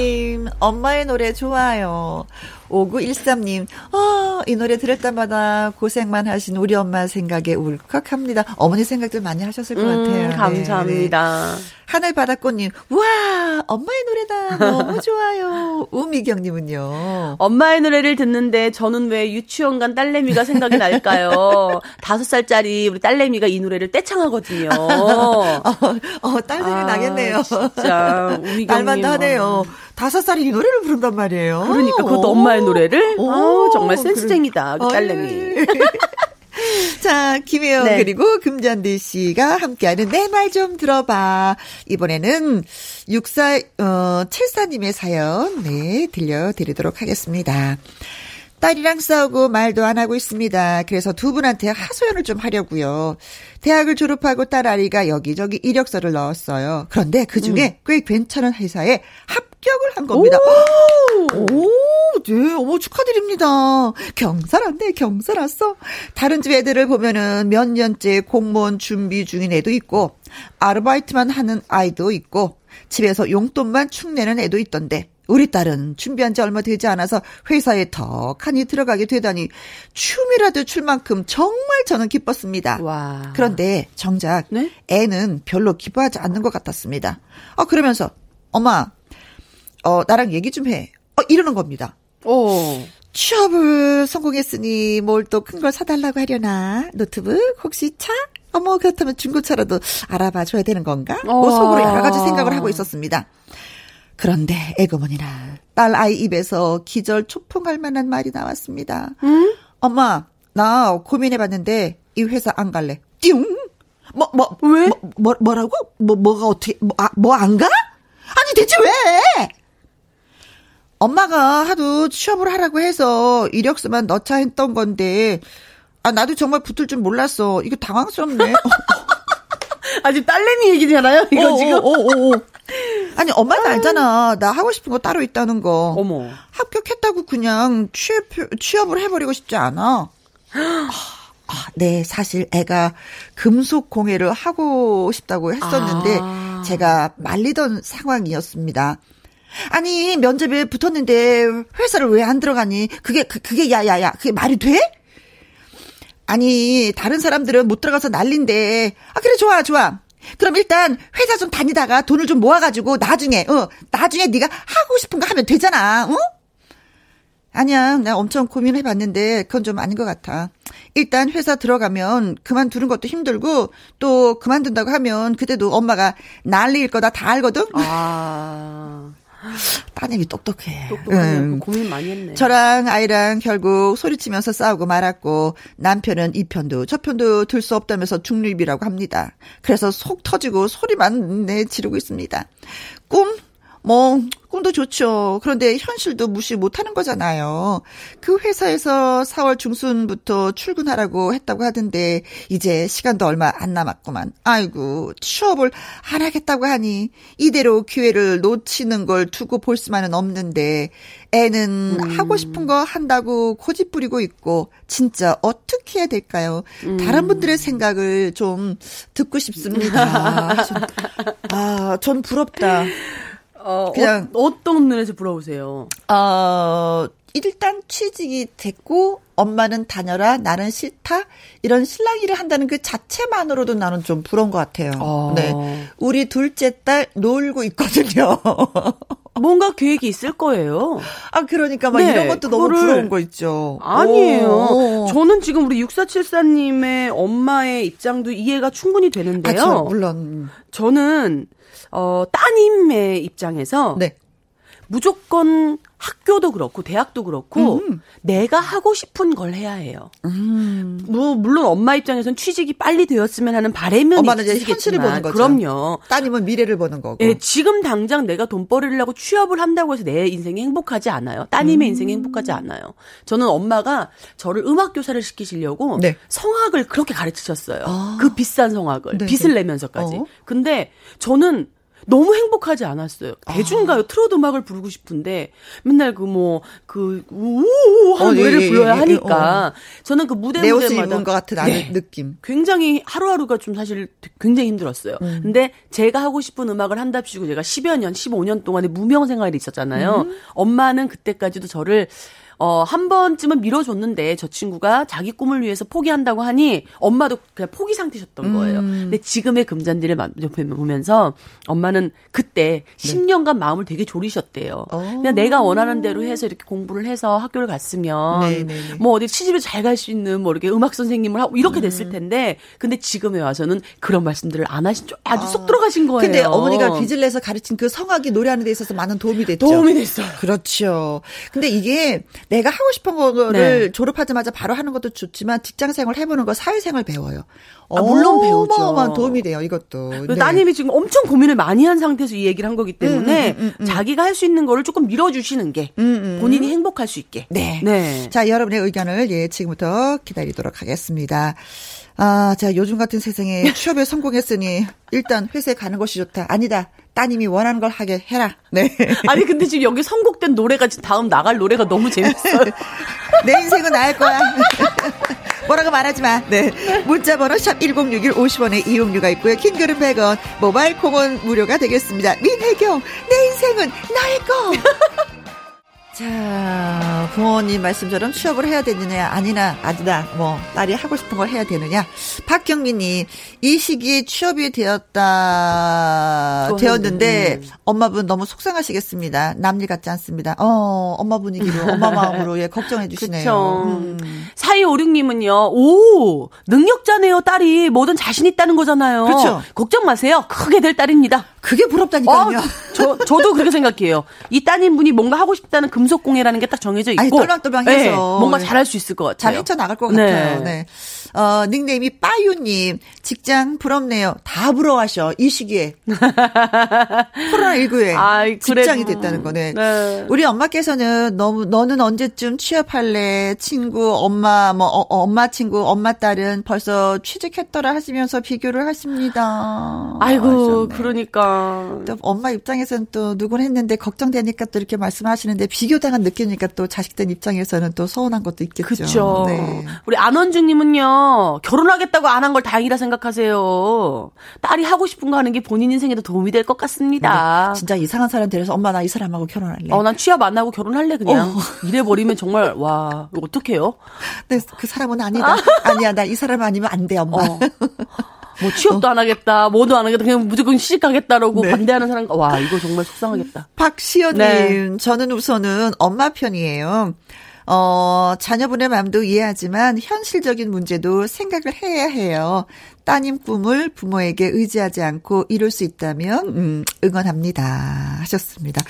권영민님, 엄마의 노래 좋아요. 5913님, 아, 이 노래 들을 때마다 고생만 하신 우리 엄마 생각에 울컥합니다. 어머니 생각들 많이 하셨을 것 같아요. 네, 음, 감사합니다. 네. 하늘바다꽃님, 와, 엄마의 노래다. 너무 좋아요. 우미경님은요. 엄마의 노래를 듣는데 저는 왜 유치원 간 딸내미가 생각이 날까요? 다섯 살짜리 우리 딸내미가 이 노래를 떼창하거든요. 어, 어, 딸내미 아, 나겠네요. 진짜 우미경님. 하네요. 다섯 살이 이 노래를 부른단 말이에요. 그러니까 그것도 엄마의 노래를. 오, 아우, 정말. 센스쟁이다. 그 딸내미. 자, 김혜영 네. 그리고 금잔디 씨가 함께하는 내 말 좀 들어봐. 이번에는 64, 어, 74님의 사연, 네, 들려드리도록 하겠습니다. 딸이랑 싸우고 말도 안 하고 있습니다. 그래서 두 분한테 하소연을 좀 하려고요. 대학을 졸업하고 딸 아리가 여기저기 이력서를 넣었어요. 그런데 그 중에 꽤 괜찮은 회사에 합 격을 한 겁니다. 오, 네, 어머, 축하드립니다. 경사 났네, 경사 났어. 다른 집 애들을 보면은 몇 년째 공무원 준비 중인 애도 있고, 아르바이트만 하는 아이도 있고, 집에서 용돈만 축내는 애도 있던데, 우리 딸은 준비한 지 얼마 되지 않아서 회사에 덕하니 들어가게 되다니, 춤이라도 출 만큼 정말 저는 기뻤습니다. 와. 그런데 정작 네? 애는 별로 기뻐하지 않는 것 같았습니다. 어, 그러면서, 엄마, 어, 나랑 얘기 좀 해. 어, 이러는 겁니다. 오. 취업을 성공했으니 뭘 또 큰 걸 사달라고 하려나? 노트북? 혹시 차? 어머, 그렇다면 중고차라도 알아봐 줘야 되는 건가? 뭐 우와. 속으로 여러 가지 생각을 하고 있었습니다. 그런데 애고머니나 딸 아이 입에서 기절 초풍할 만한 말이 나왔습니다. 엄마, 나 고민해봤는데 이 회사 안 갈래. 띵! 뭐, 뭐, 왜? 뭐, 뭐, 뭐라고? 뭐, 뭐가 어떻게, 뭐, 아, 뭐 안 가? 아니, 대체 왜? 엄마가 하도 취업을 하라고 해서 이력서만 넣자 했던 건데, 아, 나도 정말 붙을 줄 몰랐어. 이거 당황스럽네. 아, 지금 딸내미 얘기잖아요, 이거 어, 지금. 어, 어, 어, 어. 아니, 엄마는 알잖아. 나 하고 싶은 거 따로 있다는 거. 어머. 합격했다고 그냥 취업, 취업을 해버리고 싶지 않아. 아, 네, 사실 애가 금속 공예를 하고 싶다고 했었는데 아. 제가 말리던 상황이었습니다. 아니 면접에 붙었는데 회사를 왜 안 들어가니? 그게 그, 그게 야야야 그게 말이 돼? 아니 다른 사람들은 못 들어가서 난린데 아 그래 좋아 좋아 그럼 일단 회사 좀 다니다가 돈을 좀 모아가지고 나중에 어 나중에 네가 하고 싶은 거 하면 되잖아. 어? 아니야, 나 엄청 고민해봤는데 그건 좀 아닌 것 같아. 일단 회사 들어가면 그만두는 것도 힘들고 또 그만둔다고 하면 그때도 엄마가 난리일 거다 다 알거든. 아. 따님이 똑똑해. 똑똑하네. 음. 고민 많이 했네. 저랑 아이랑 결국 소리치면서 싸우고 말았고 남편은 이 편도 저 편도 들 수 없다면서 중립이라고 합니다. 그래서 속 터지고 소리만 내 지르고 있습니다. 꿈? 뭐 꿈도 좋죠. 그런데 현실도 무시 못하는 거잖아요. 그 회사에서 4월 중순부터 출근하라고 했다고 하던데 이제 시간도 얼마 안 남았구만. 아이고 취업을 안 하겠다고 하니 이대로 기회를 놓치는 걸 두고 볼 수만은 없는데 애는 음. 하고 싶은 거 한다고 고집 부리고 있고 진짜 어떻게 해야 될까요? 음. 다른 분들의 생각을 좀 듣고 싶습니다. 아, 전 부럽다. 어, 그냥 어, 떤 눈에서 부러우세요? 어, 일단 취직이 됐고 엄마는 다녀라 나는 싫다 이런 신랑 일을 한다는 그 자체만으로도 나는 좀 부러운 것 같아요. 어. 네, 우리 둘째 딸 놀고 있거든요. 뭔가 계획이 있을 거예요. 아 그러니까 막 네, 이런 것도 너무 부러운 거 있죠. 아니에요. 오. 저는 지금 우리 6474님의 엄마의 입장도 이해가 충분히 되는데요. 아, 저, 물론 저는 어, 따님의 입장에서 네. 무조건 학교도 그렇고 대학도 그렇고 음. 내가 하고 싶은 걸 해야 해요. 음. 뭐 물론 엄마 입장에서는 취직이 빨리 되었으면 하는 바램은 엄마는 이제 현실을 보는 거죠. 그럼요. 따님은 미래를 보는 거고. 예, 지금 당장 내가 돈벌이를 하고 취업을 한다고 해서 내 인생이 행복하지 않아요. 따님의 음. 인생이 행복하지 않아요. 저는 엄마가 저를 음악 교사를 시키시려고 네. 성악을 그렇게 가르치셨어요. 아. 그 비싼 성악을 네. 빚을 내면서까지. 어. 근데 저는 너무 행복하지 않았어요. 대중가요, 아. 트로트 음악을 부르고 싶은데 맨날 그 뭐그 우우 하는 어, 예, 노래를 예, 불러야 예, 예, 하니까 어. 저는 그 무대 내 무대마다 입은 것 같은 네, 느낌. 굉장히 하루하루가 좀 사실 굉장히 힘들었어요. 음. 근데 제가 하고 싶은 음악을 한답시고 제가 10여 년, 15년 동안의 무명 생활이 있었잖아요. 음. 엄마는 그때까지도 저를 어, 한 번쯤은 밀어줬는데 저 친구가 자기 꿈을 위해서 포기한다고 하니 엄마도 그냥 포기 상태셨던 거예요. 음. 근데 지금의 금잔디를 보면서 엄마는 그때 네. 10년간 마음을 되게 졸이셨대요. 오. 어. 그냥 내가 원하는 대로 해서 이렇게 공부를 해서 학교를 갔으면 네네네. 네, 네. 뭐 어디 취집에 잘갈 수 있는 뭐 이렇게 음악 선생님을 하고 이렇게 음. 됐을 텐데 근데 지금에 와서는 그런 말씀들을 안 하신 줄 아주 아. 쏙 들어가신 거예요. 근데 어머니가 빚을 내서 가르친 그 성악이 노래하는 데 있어서 많은 도움이 됐죠. 도움이 됐어요. 그렇죠. 근데 이게 내가 하고 싶은 거를 네. 졸업하자마자 바로 하는 것도 좋지만 직장 생활 해보는 거 사회생활 배워요. 아, 물론 배우죠. 어마어마한 도움이 돼요, 이것도. 네. 따님이 지금 엄청 고민을 많이 한 상태에서 이 얘기를 한 거기 때문에 음, 음, 음, 음. 자기가 할 수 있는 거를 조금 밀어주시는 게 음, 음. 본인이 행복할 수 있게. 네. 네. 자, 여러분의 의견을 예, 지금부터 기다리도록 하겠습니다. 아, 자, 요즘 같은 세상에 취업에 성공했으니 일단 회사에 가는 것이 좋다. 아니다. 따님이 원하는 걸 하게 해라. 네. 아니 근데 지금 여기 선곡된 노래가 다음 나갈 노래가 너무 재밌어요. 내 인생은 나을 거야. 뭐라고 말하지 마. 네. 문자 번호 샵 1061 50원에 이용료가 있고요. 킹글은 100원, 모바일 콩은 무료가 되겠습니다. 민혜경, 내 인생은 나의 거. 자, 부모님 말씀처럼 취업을 해야 되느냐, 아니나, 아니다, 뭐, 딸이 하고 싶은 걸 해야 되느냐. 박경민님, 이 시기에 취업이 되었다, 되었는데, 음. 엄마분 너무 속상하시겠습니다. 남일 같지 않습니다. 어, 엄마 분위기로, 엄마 마음으로, 예, 걱정해 주시네요. 음. 4256님은요, 오, 능력자네요, 딸이. 뭐든 자신 있다는 거잖아요. 그렇죠. 걱정 마세요. 크게 될 딸입니다. 그게 부럽다니까요. 어, 저, 저도 그렇게 생각해요. 이 따님 분이 뭔가 하고 싶다는 금속 공예라는 게 딱 정해져 있고. 아니, 똘망똘망해서. 네, 뭔가 잘할 수 있을 것 같아요. 잘 헤쳐나갈 것 네. 같아요. 네. 어, 닉네임이 빠유님. 직장 부럽네요. 다 부러워하셔. 이 시기에. 코로나19에 아이, 직장이 됐다는 거네. 네. 우리 엄마께서는 너무, 너는 언제쯤 취업할래? 친구, 엄마, 뭐, 어, 엄마 친구, 엄마 딸은 벌써 취직했더라 하시면서 비교를 하십니다. 아이고, 하셨네. 그러니까. 또 엄마 입장에서는 또 누군 했는데 걱정되니까 또 이렇게 말씀하시는데 비교당한 느끼니까 또 자식들 입장에서는 또 서운한 것도 있겠죠. 그렇죠. 네. 우리 안원주님은요 결혼하겠다고 안 한 걸 다행이라 생각하세요. 딸이 하고 싶은 거 하는 게 본인 인생에도 도움이 될 것 같습니다. 진짜 이상한 사람 데려서 엄마 나 이 사람하고 결혼할래. 어, 난 취업 안 하고 결혼할래 그냥. 어. 이래 버리면 정말 와 어떡해요? 네, 그 사람은 아니다. 아. 니야 나 이 사람 아니면 안 돼 엄마. 어. 뭐 취업도 안 하겠다, 뭐도 안 하겠다, 그냥 무조건 시집 가겠다라고 네. 반대하는 사람, 와 이거 정말 속상하겠다. 박시연님, 네. 저는 우선은 엄마 편이에요. 어, 자녀분의 마음도 이해하지만 현실적인 문제도 생각을 해야 해요. 따님 꿈을 부모에게 의지하지 않고 이룰 수 있다면 음, 응원합니다 하셨습니다.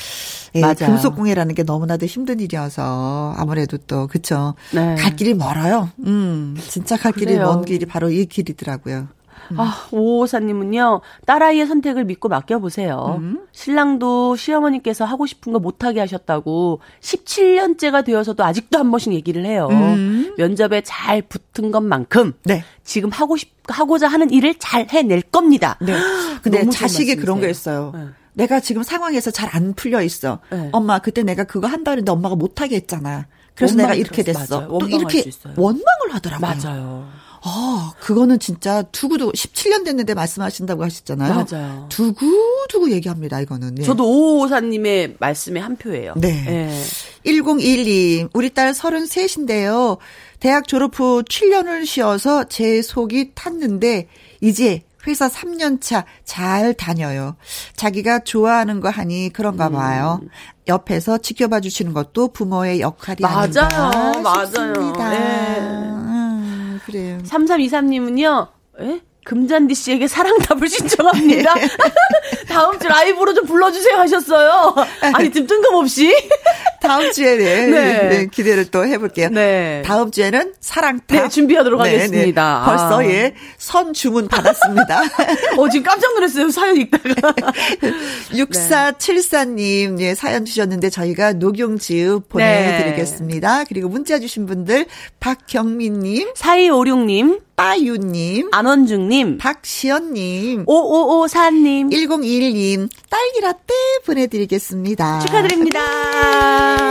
예, 맞아. 금속공예라는 게 너무나도 힘든 일이어서 아무래도 또 그쵸. 네. 갈 길이 멀어요. 음, 진짜 갈 길이 그래요. 먼 길이 바로 이 길이더라고요. 음. 아, 오호사님은요, 딸아이의 선택을 믿고 맡겨보세요. 음. 신랑도 시어머니께서 하고 싶은 거 못하게 하셨다고 17년째가 되어서도 아직도 한 번씩 얘기를 해요. 음. 면접에 잘 붙은 것만큼 네. 지금 하고 싶, 하고자 하는 일을 잘 해낼 겁니다. 네. 근데 자식이 그런 거 있어요. 네. 내가 지금 상황에서 잘 안 풀려 있어. 네. 엄마, 그때 내가 그거 한다 그랬는데 엄마가 못하게 했잖아. 그래서 내가 이렇게 됐어. 또 이렇게 원망을 하더라고요. 맞아요. 아, 그거는 진짜 두고도 17년 됐는데 말씀하신다고 하셨잖아요. 맞아요. 두고두고 얘기합니다, 이거는. 네. 저도 오호사님의 말씀에 한 표예요. 네. 네. 1012, 우리 딸 33인데요. 대학 졸업 후 7년을 쉬어서 제 속이 탔는데, 이제 회사 3년 차 잘 다녀요. 자기가 좋아하는 거 하니 그런가 음. 봐요. 음. 옆에서 지켜봐 주시는 것도 부모의 역할이 맞아요. 아닌가 맞아요. 싶습니다. 네. 그래요. 3323님은요, 에? 금잔디 씨에게 사랑답을 신청합니다. 다음 주 라이브로 좀 불러주세요 하셨어요. 아니, 좀 뜬금없이. 다음 주에 네, 네. 네, 기대를 또 해볼게요. 네. 다음 주에는 사랑탑. 네, 준비하도록 네, 네. 하겠습니다. 벌써 아. 예, 선 주문 받았습니다. 어, 지금 깜짝 놀랐어요. 사연 읽다가. 6474님, 예, 사연 주셨는데 저희가 녹용지읍 보내드리겠습니다. 그리고 문자 주신 분들, 박경민님, 4256님, 빠유님, 안원중님, 박시연님, 5554님, 1021님, 딸기라떼 보내드리겠습니다. 축하드립니다. 네.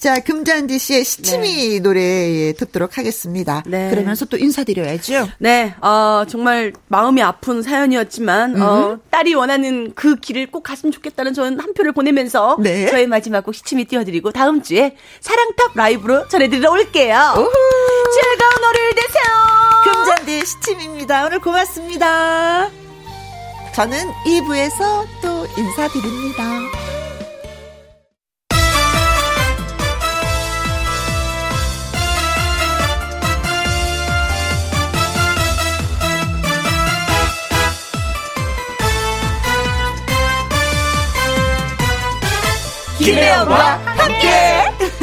자, 금잔디 씨의 시치미 네. 노래 듣도록 하겠습니다. 네. 그러면서 또 인사드려야죠. 네, 어, 정말 마음이 아픈 사연이었지만, 어, 딸이 원하는 그 길을 꼭 갔으면 좋겠다는 저는 한 표를 보내면서, 네. 저의 마지막 곡 시치미 띄워드리고, 다음 주에 사랑탑 라이브로 전해드리러 올게요. 우후. 즐거운 월요일 되세요. 금잔디 시침입니다. 오늘 고맙습니다. 저는 2부에서 또 인사드립니다. 김혜영과 함께.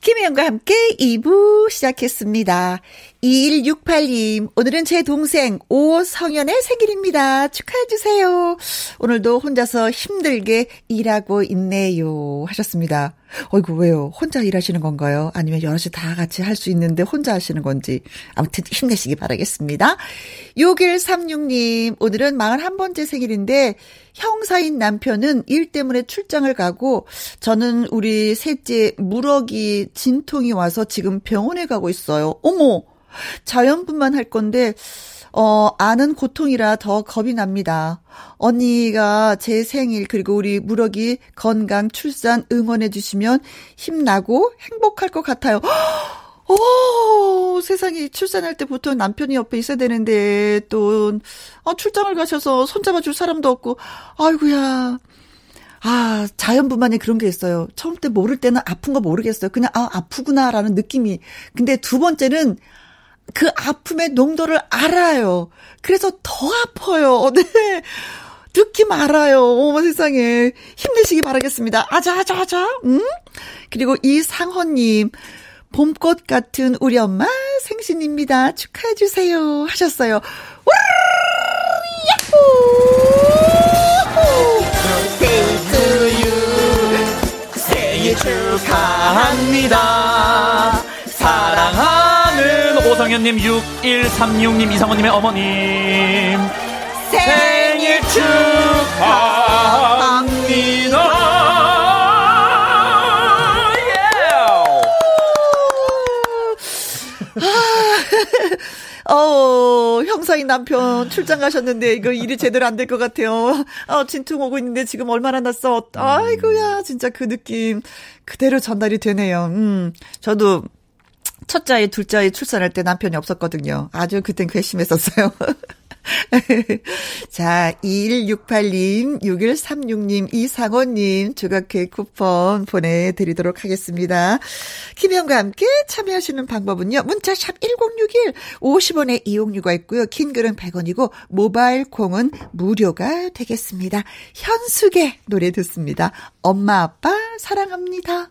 김혜영과 함께 2부 시작했습니다. 2168님, 오늘은 제 동생 오성현의 생일입니다. 축하해주세요. 오늘도 혼자서 힘들게 일하고 있네요. 하셨습니다. 어이구, 왜요? 혼자 일하시는 건가요? 아니면 여럿이 다 같이 할 수 있는데 혼자 하시는 건지. 아무튼 힘내시기 바라겠습니다. 6136님, 오늘은 41번째 생일인데, 형사인 남편은 일 때문에 출장을 가고, 저는 우리 셋째 무럭이 진통이 와서 지금 병원에 가고 있어요. 어머! 자연분만 할 건데, 어, 아는 고통이라 더 겁이 납니다. 언니가 제 생일, 그리고 우리 무럭이 건강, 출산 응원해 주시면 힘나고 행복할 것 같아요. 오, 세상에 출산할 때 보통 남편이 옆에 있어야 되는데, 또, 어, 출장을 가셔서 손잡아 줄 사람도 없고, 아이구야 아, 자연분만에 그런 게 있어요. 처음 때 모를 때는 아픈 거 모르겠어요. 그냥, 아, 아프구나라는 느낌이. 근데 두 번째는, 그 아픔의 농도를 알아요. 그래서 더 아파요. 네. 느낌 알아요. 어머 세상에. 힘내시기 바라겠습니다. 아자, 아자, 아자. 응? 그리고 이상헌님. 봄꽃 같은 우리 엄마 생신입니다. 축하해주세요. 하셨어요. 생일 축하합니다. 오성현님, 6136님, 이상호님의 어머님. 생일 축하합니다. 어, 형사인 남편 출장 가셨는데 이거 일이 제대로 안 될 것 같아요. 어, 진퉁 오고 있는데 지금 얼마나 났어. 아이고야, 진짜 그 느낌 그대로 전달이 되네요. 음, 저도 첫째 아이, 둘째 아이 출산할 때 남편이 없었거든요. 아주 그땐 괘씸했었어요. 자, 2168님, 6136님, 이상호님, 조각 케이크 쿠폰 보내드리도록 하겠습니다. 김현과 함께 참여하시는 방법은요, 문자샵 1061, 50원의 이용료가 있고요, 긴 글은 100원이고, 모바일 콩은 무료가 되겠습니다. 현숙의 노래 듣습니다. 엄마, 아빠, 사랑합니다.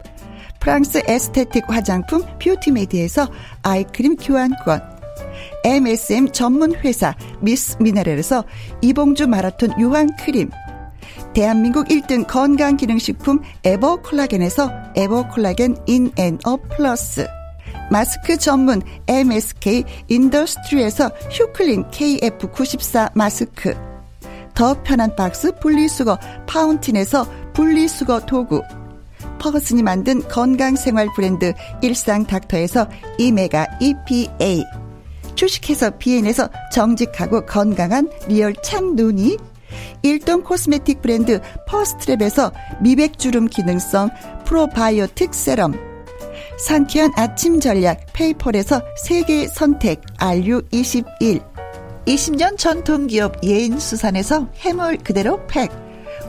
프랑스 에스테틱 화장품 뷰티메디에서 아이크림 교환권, MSM 전문 회사 미스 미네랄에서 이봉주 마라톤 유황 크림, 대한민국 1등 건강기능식품 에버콜라겐에서 에버콜라겐 인앤업 플러스. 마스크 전문 MSK 인더스트리에서 휴클린 KF94 마스크. 더 편한 박스 분리수거 파운틴에서 분리수거 도구 퍼거슨이 만든 건강생활 브랜드 일상닥터에서 오메가 EPA 주식회사 비엔에서 정직하고 건강한 리얼 참눈이 일동 코스메틱 브랜드 퍼스트랩에서 미백주름 기능성 프로바이오틱 세럼 상쾌한 아침 전략 페이펄에서 세계 선택 RU21 20년 전통기업 예인수산에서 해물 그대로 팩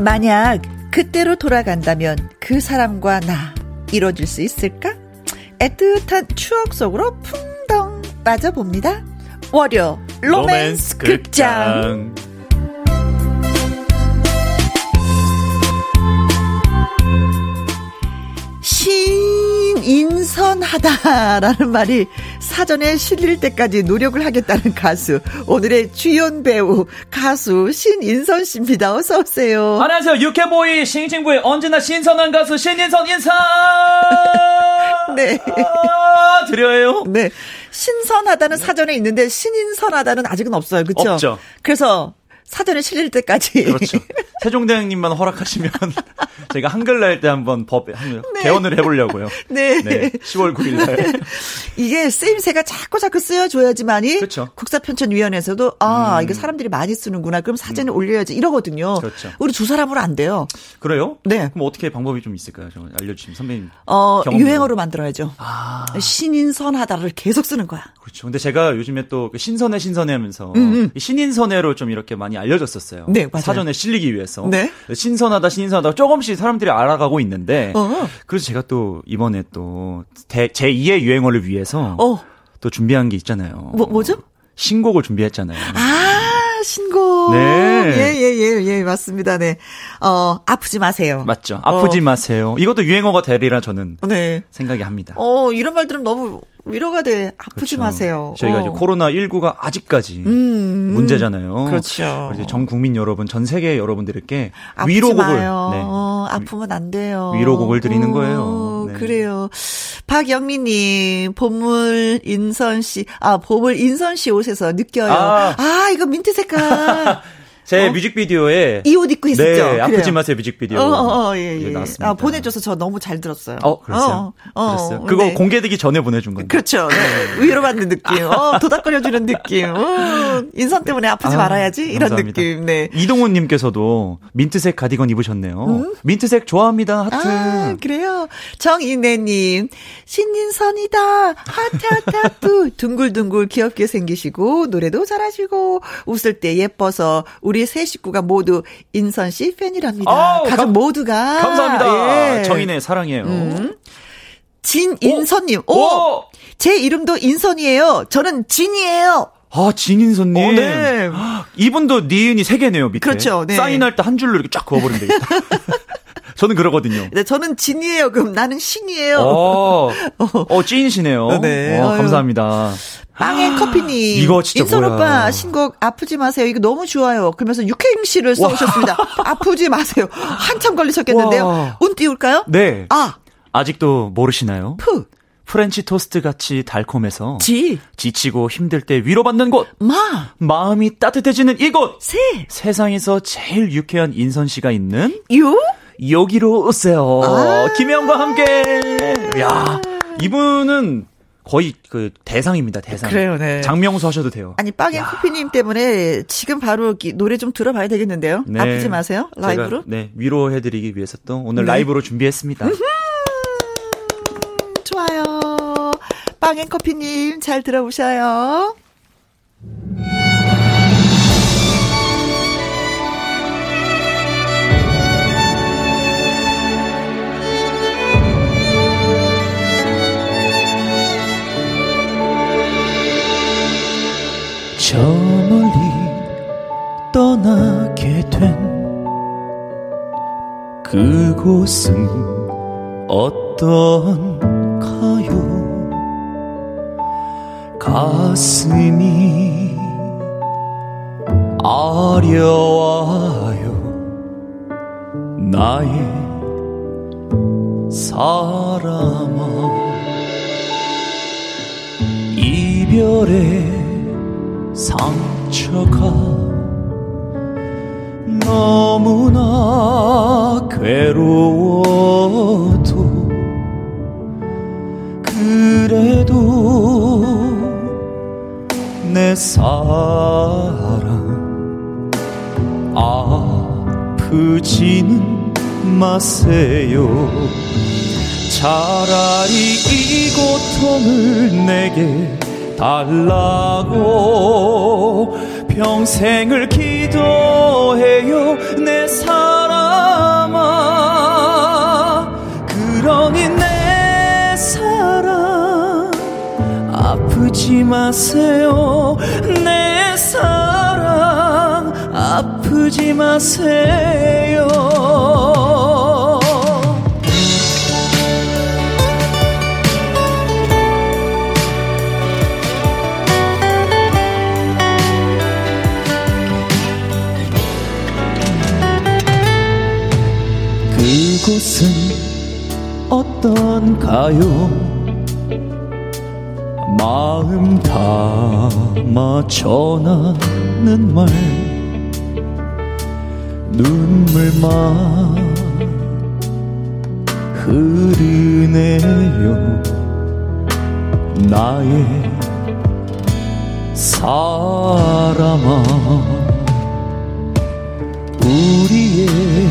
만약 그때로 돌아간다면 그 사람과 나 이뤄질 수 있을까? 애틋한 추억 속으로 풍덩 빠져봅니다. 월요 로맨스, 극장. 신인선하다라는 말이 사전에 실릴 때까지 노력을 하겠다는 가수 오늘의 주연 배우 가수 신인선 씨입니다. 어서 오세요. 안녕하세요. 유쾌보이 싱싱부의 언제나 신선한 가수 신인선 인사. 네. 아, 드려요. 네. 신선하다는 사전에 있는데 신인선하다는 아직은 없어요. 그렇죠? 없죠. 그래서 사전에 실릴 때까지. 그렇죠. 세종대왕님만 허락하시면 제가 한글 날때 한번 법 한번 개원을 해보려고요. 네. 네. 10월 9일 날. 이게 쓰임새가 자꾸 자꾸 쓰여줘야지만이 그렇죠. 국사편찬위원회에서도 아 이게 사람들이 많이 쓰는구나. 그럼 사전에 올려야지 이러거든요. 음. 그렇죠. 우리 두 사람으로 안 돼요. 그래요? 네. 그럼 어떻게 방법이 좀 있을까요? 좀 알려주시면 선배님. 어 경험으로. 유행어로 만들어야죠. 아. 신인선하다를 계속 쓰는 거야. 그렇죠. 근데 제가 요즘에 또그 신선해 신선해 하면서 이 신인선해로 좀 이렇게 많이 알려졌었어요. 네, 맞아요. 사전에 실리기 위해서. 네. 신선하다, 신선하다 조금씩 사람들이 알아가고 있는데. 어. 그래서 제가 또 이번에 또 제 2의 유행어를 위해서 어. 또 준비한 게 있잖아요. 뭐 뭐죠? 신곡을 준비했잖아요. 아 신곡. 네. 예 예 예 예, 예, 맞습니다. 네. 어 아프지 마세요. 맞죠? 아프지 어. 마세요. 이것도 유행어가 되리라 저는 네. 생각이 합니다. 어 이런 말들은 너무 위로가 돼. 아프지 그렇죠. 마세요. 저희가 어. 이제 코로나 19가 아직까지 음, 문제잖아요. 그렇죠. 그래서 전 국민 여러분, 전 세계 여러분들께 위로곡을. 네. 어, 아프면 안 돼요. 위로곡을 드리는 어, 거예요. 네. 그래요. 박영미님, 보물 인선 씨, 아, 보물 인선 씨 옷에서 느껴요. 아. 아, 이거 민트 색깔. 제 어? 뮤직비디오에 이 옷 입고 했었죠. 네. 아프지 마세요 뮤직비디오. 어, 어, 어, 예, 예, 예. 나왔습니다. 아, 보내줘서 저 너무 잘 들었어요. 어, 그랬어요? 어, 어, 그랬어요. 그거 네. 공개되기 전에 보내준 건데. 그렇죠. 네. 위로받는 느낌. 어, 도닥거려주는 느낌. 어, 인선 때문에 아프지 아, 말아야지. 이런 감사합니다. 느낌. 네. 이동훈님께서도 민트색 가디건 입으셨네요. 민트색 좋아합니다. 하트. 아, 그래요. 정인혜님, 신인선이다. 하트, 하트, 하트. 둥글둥글 귀엽게 생기시고, 노래도 잘하시고, 웃을 때 예뻐서, 우리 세 식구가 모두 인선 씨 팬이랍니다. 아우, 가족 감- 모두가. 감사합니다. 예. 정인의 사랑해요. 진인선님, 오! 오! 제 이름도 인선이에요. 저는 진이에요. 아, 진인선님. 어, 네. 이분도 니은이 세 개네요, 밑에. 그렇죠, 네. 사인할 때 한 줄로 이렇게 쫙 그어버리면 되겠다. 저는 그러거든요. 네, 저는 진이에요. 그럼 나는 신이에요. 어, 어, 찐이시네요. 네. 어. 감사합니다. 빵앤 커피님. 이거 진짜 인선 뭐야. 오빠 신곡 아프지 마세요. 이거 너무 좋아요. 그러면서 육행시를 써오셨습니다. 아프지 마세요. 한참 걸리셨겠는데요. 와. 운 띄울까요? 네. 아, 아직도 모르시나요? 프, 프렌치 토스트 같이 달콤해서 지, 지치고 힘들 때 위로받는 곳, 마, 마음이 따뜻해지는 이곳. 세, 세상에서 제일 유쾌한 인선 씨가 있는 유. 여기로 오세요. 아. 김혜영과 함께. 야, 이분은 거의 그 대상입니다. 대상. 그래요, 네. 장명수 하셔도 돼요. 아니 빵앤 커피님 때문에 지금 바로 기- 노래 좀 들어봐야 되겠는데요. 네. 아프지 마세요. 라이브로. 네, 위로해드리기 위해서 또 오늘 네. 라이브로 준비했습니다. 좋아요. 빵앤 커피님 잘 들어보셔요. 그곳은 어떤가요? 가슴이 아려와요 나의 사람아 이별의 상처가 너무나 괴로워도 그래도 내 사랑 아프지는 마세요. 차라리 이 고통을 내게 달라고 평생을 기도해요 내 사람아. 그러니 내 사랑 아프지 마세요. 내 사랑 아프지 마세요 곳은 어떤가요? 마음 담아 전하는 말 눈물만 흐르네요 나의 사람아 우리의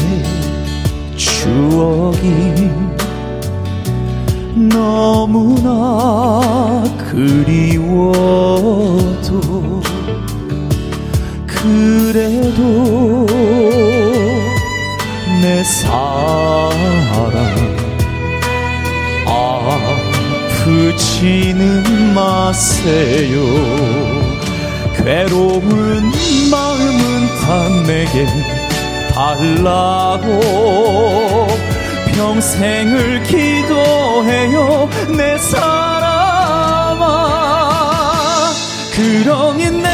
추억이 너무나 그리워도 그래도 내 사랑 아프지는 마세요. 괴로운 마음은 다 내게 달라고 평생을 기도해요 내 사람아. 그러니 내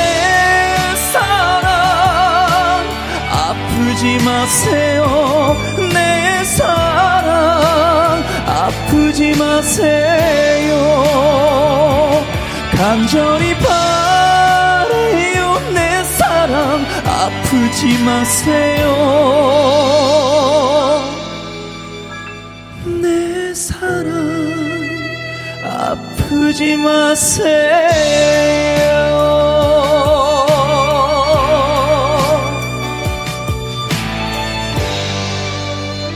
사랑 아프지 마세요 내 사랑. 아프지 마세요. 간절히 사랑 아프지 마세요. 내 사랑 아프지 마세요.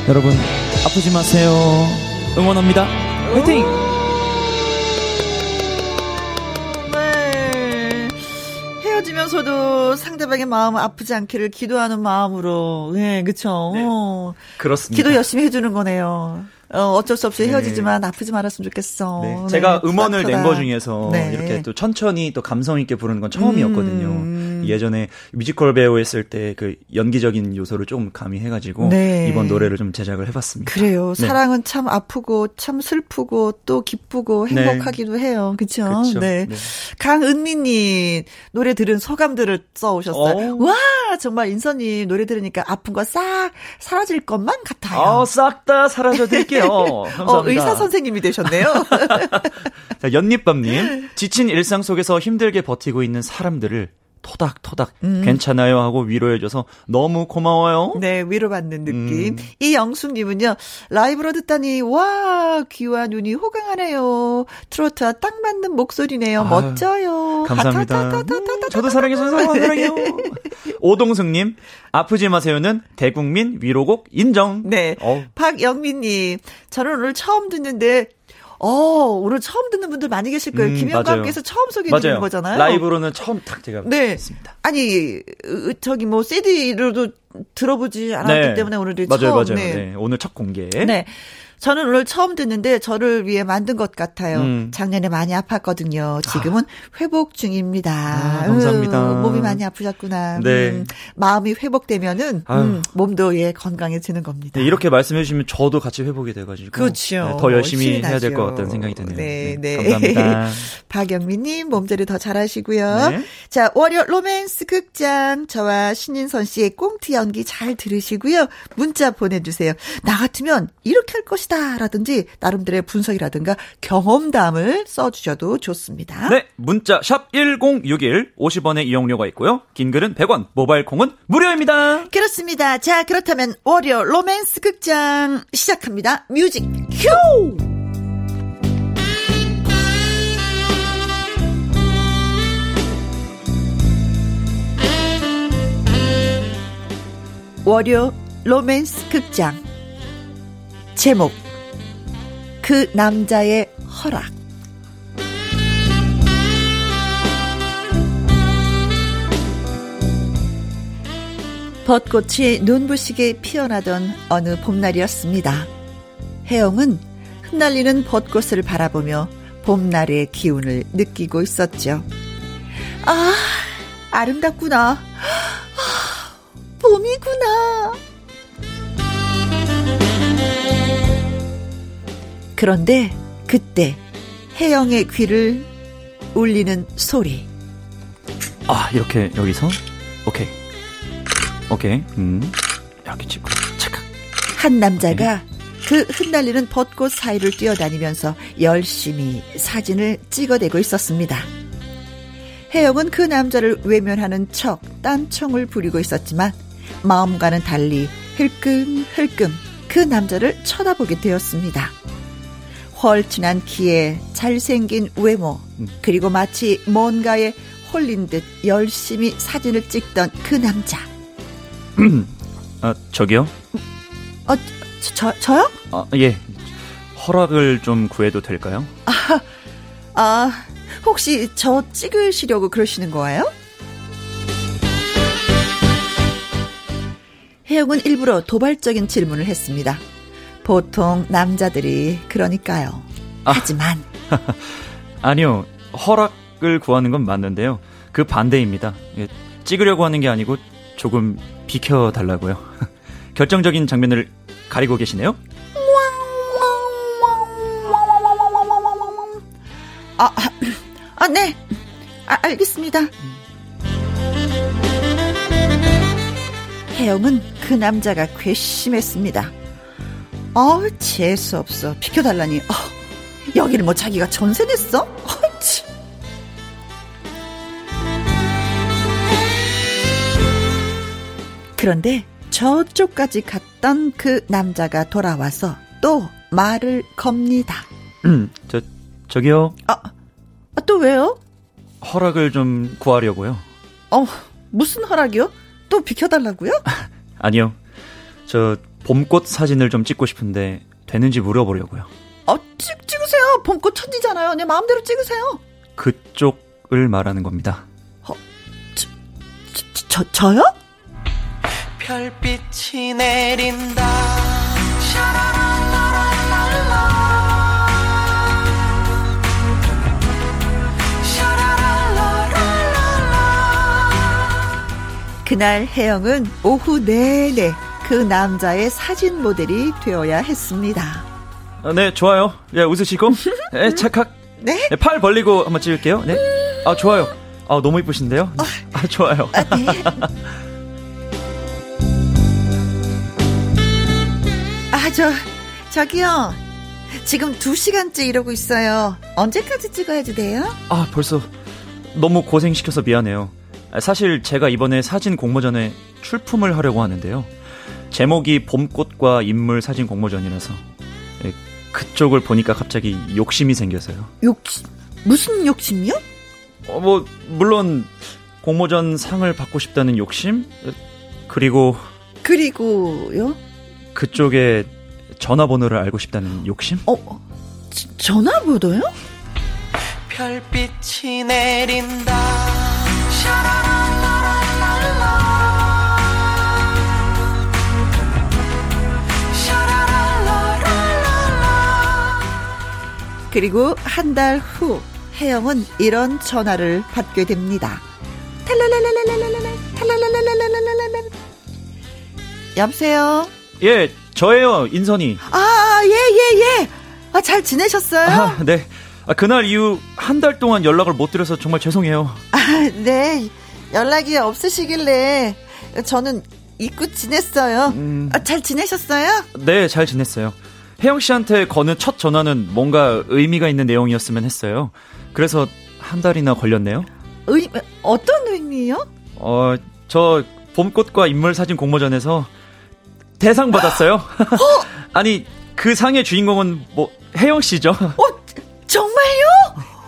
여러분 아프지 마세요. 응원합니다. 화이팅! 헤어지면서도 상대방의 마음 아프지 않기를 기도하는 마음으로. 네, 그쵸. 네. 어, 그렇습니다. 기도 열심히 해주는 거네요. 어, 어쩔 수 없이 네. 헤어지지만 아프지 말았으면 좋겠어. 네, 네, 제가 음원을 낸. 거 중에서 네. 이렇게 또 천천히 또 감성 있게 부르는 건 처음이었거든요. 음. 예전에 뮤지컬 배우 했을 때 그 연기적인 요소를 조금 가미해가지고 네. 이번 노래를 좀 제작을 해봤습니다. 그래요. 네. 사랑은 참 아프고 참 슬프고 또 기쁘고 네. 행복하기도 해요. 그쵸? 그쵸. 네. 네. 강은미님 노래 들은 소감들을 써오셨어요. 어. 와 정말 인선님 노래 들으니까 아픈 거 싹 사라질 것만 같아요. 아, 싹다 사라져 드릴게요. 감사합니다. 어, 의사 선생님이 되셨네요. 자, 연잎밤님. 지친 일상 속에서 힘들게 버티고 있는 사람들을 토닥토닥 음. 괜찮아요 하고 위로해줘서 너무 고마워요. 네, 위로받는 느낌. 음. 이영숙님은요, 라이브로 듣다니, 와, 귀와 눈이 호강하네요. 트로트와 딱 맞는 목소리네요. 아유, 멋져요. 감사합니다. 하타타타타타타. 음, 저도 사랑해서 사랑해요. 오동승님, 아프지 마세요는 대국민 위로곡 인정. 네. 어우. 박영민님, 저는 오늘 처음 듣는데, 어, 오늘 처음 듣는 분들 많이 계실 거예요. 음, 김영과. 함께서 처음 소개해 드리는 맞아요. 거잖아요. 라이브로는 처음 딱 제가 네. 했습니다. 아니, 으, 저기 뭐, CD로도 들어보지 않았기 때문에 오늘 맞아요, 처음. 맞아요. 네. 네. 오늘 첫 공개. 네. 저는 오늘 처음 듣는데 저를 위해 만든 것 같아요. 음. 작년에 많이 아팠거든요. 지금은 회복 중입니다. 아, 감사합니다. 으, 몸이 많이 아프셨구나. 네. 음, 마음이 회복되면은. 음, 몸도 예 건강해지는 겁니다. 네, 이렇게 말씀해 주시면 저도 같이 회복이 돼가지고 그렇죠. 네, 더 열심히 해야 될 것. 같다는 생각이 드네요. 네, 네. 감사합니다. 박영민님 몸조리 더 잘하시고요. 네. 자 월요 로맨스 극장 저와 신인선 씨의 꽁트 연기 잘 들으시고요. 문자 보내주세요. 나 같으면 이렇게 할 것이다 라든지 나름대로의 분석이라든가 경험담을 써주셔도 좋습니다. 네, 문자 샵 #1061 50원의 이용료가 있고요. 긴 글은 100원, 모바일 콩은 무료입니다. 그렇습니다. 자 그렇다면 월요 로맨스 극장 시작합니다. Music cue. 월요 로맨스 극장 제목 그 남자의 허락 벚꽃이 눈부시게 피어나던 어느 봄날이었습니다. 혜영은 흩날리는 벚꽃을 바라보며 봄날의 기운을 느끼고 있었죠. 아, 아름답구나. 아, 봄이구나. 그런데 그때 혜영의 귀를 울리는 소리. 아, 이렇게 여기서 오케이. 오케이. 음. 여기 찍고 착각. 한 남자가 그 흩날리는 벚꽃 사이를 뛰어다니면서 열심히 사진을 찍어대고 있었습니다. 혜영은 그 남자를 외면하는 척 딴청을 부리고 있었지만 마음과는 달리 흘끔흘끔 그 남자를 쳐다보게 되었습니다. 헐친한 키에 잘생긴 외모 그리고 마치 뭔가에 홀린 듯 열심히 사진을 찍던 그 남자. 아, 저기요. 어, 저, 저 저 요? 아, 예. 허락을 좀 구해도 될까요? 아, 혹시 저 찍으시려고 그러시는 거예요? 혜영은 일부러 도발적인 질문을 했습니다. 보통 남자들이 그러니까요. 아. 하지만 아니요. 허락을 구하는 건 맞는데요. 그 반대입니다. 예, 찍으려고 하는 게 아니고 조금 비켜 달라고요. 결정적인 장면을 가리고 계시네요. 아, 아, 아 네. 아, 알겠습니다. 혜영은 그 남자가 괘씸했습니다. 어, 재수 없어. 비켜달라니. 어, 여기를 뭐 자기가 전세 냈어? 어, 치. 그런데 저쪽까지 갔던 그 남자가 돌아와서 또 말을 겁니다. 음, 저, 저기요. 아, 아, 또 왜요? 허락을 좀 구하려고요. 어, 무슨 허락이요? 또 비켜달라고요? 아니요. 저, 봄꽃 사진을 좀 찍고 싶은데, 되는지 물어보려고요. 어, 찍, 찍으세요. 봄꽃 천지잖아요. 내 마음대로 찍으세요. 그쪽을 말하는 겁니다. 어, 저, 저, 저요? 별빛이 내린다. 그날 혜영은 오후 내내 그 남자의 사진 모델이 되어야 했습니다. 아, 네, 좋아요. 예, 웃으시고. 네, 찰칵. 네? 네, 팔 벌리고 한번 찍을게요. 네. 아, 좋아요. 아, 너무 이쁘신데요? 아, 좋아요. 아, 네. 아, 저, 저기요. 지금 두 시간째 이러고 있어요. 언제까지 찍어야지 돼요? 아, 벌써 너무 고생시켜서 미안해요. 아, 사실 제가 이번에 사진 공모전에 출품을 하려고 하는데요. 제목이 봄꽃과 인물 사진 공모전이라서 예, 그쪽을 보니까 갑자기 욕심이 생겨서요. 욕심, 무슨 욕심이요? 어, 뭐 물론 공모전 상을 받고 싶다는 욕심 그리고 그리고요? 그쪽에 전화번호를 알고 싶다는 욕심? 어, 저, 전화번호요? 별빛이 내린다. 그리고 한 달 후 혜영은 이런 전화를 받게 됩니다. 여보세요? 예, 저예요, 인선이. 아, 예, 예, 예. 아, 잘 지내셨어요? 아, 네. 아, 그날 이후 한 달 동안 연락을 못 드려서 정말 죄송해요. 아, 네. 연락이 없으시길래 저는 잊고 지냈어요. 음. 아, 잘 지내셨어요? 네, 잘 지냈어요. 혜영 씨한테 거는 첫 전화는 뭔가 의미가 있는 내용이었으면 했어요. 그래서 한 달이나 걸렸네요. 의, 어떤 의미요? 어, 저 봄꽃과 인물 사진 공모전에서 대상 받았어요. 아니, 그 상의 주인공은 뭐 혜영 씨죠. 어, 정말요?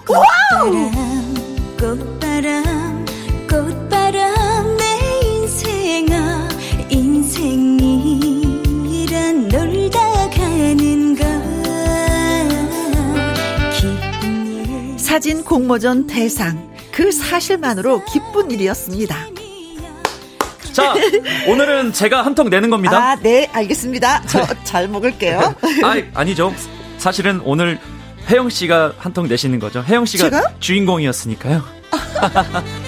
와우! 사진 공모전 대상. 그 사실만으로 기쁜 일이었습니다. 자, 오늘은 제가 한 통 내는 겁니다. 아, 네, 알겠습니다. 저 잘 먹을게요. 아, 아니죠. 사실은 오늘 혜영 씨가 한 통 내시는 거죠. 혜영 씨가 제가요? 주인공이었으니까요.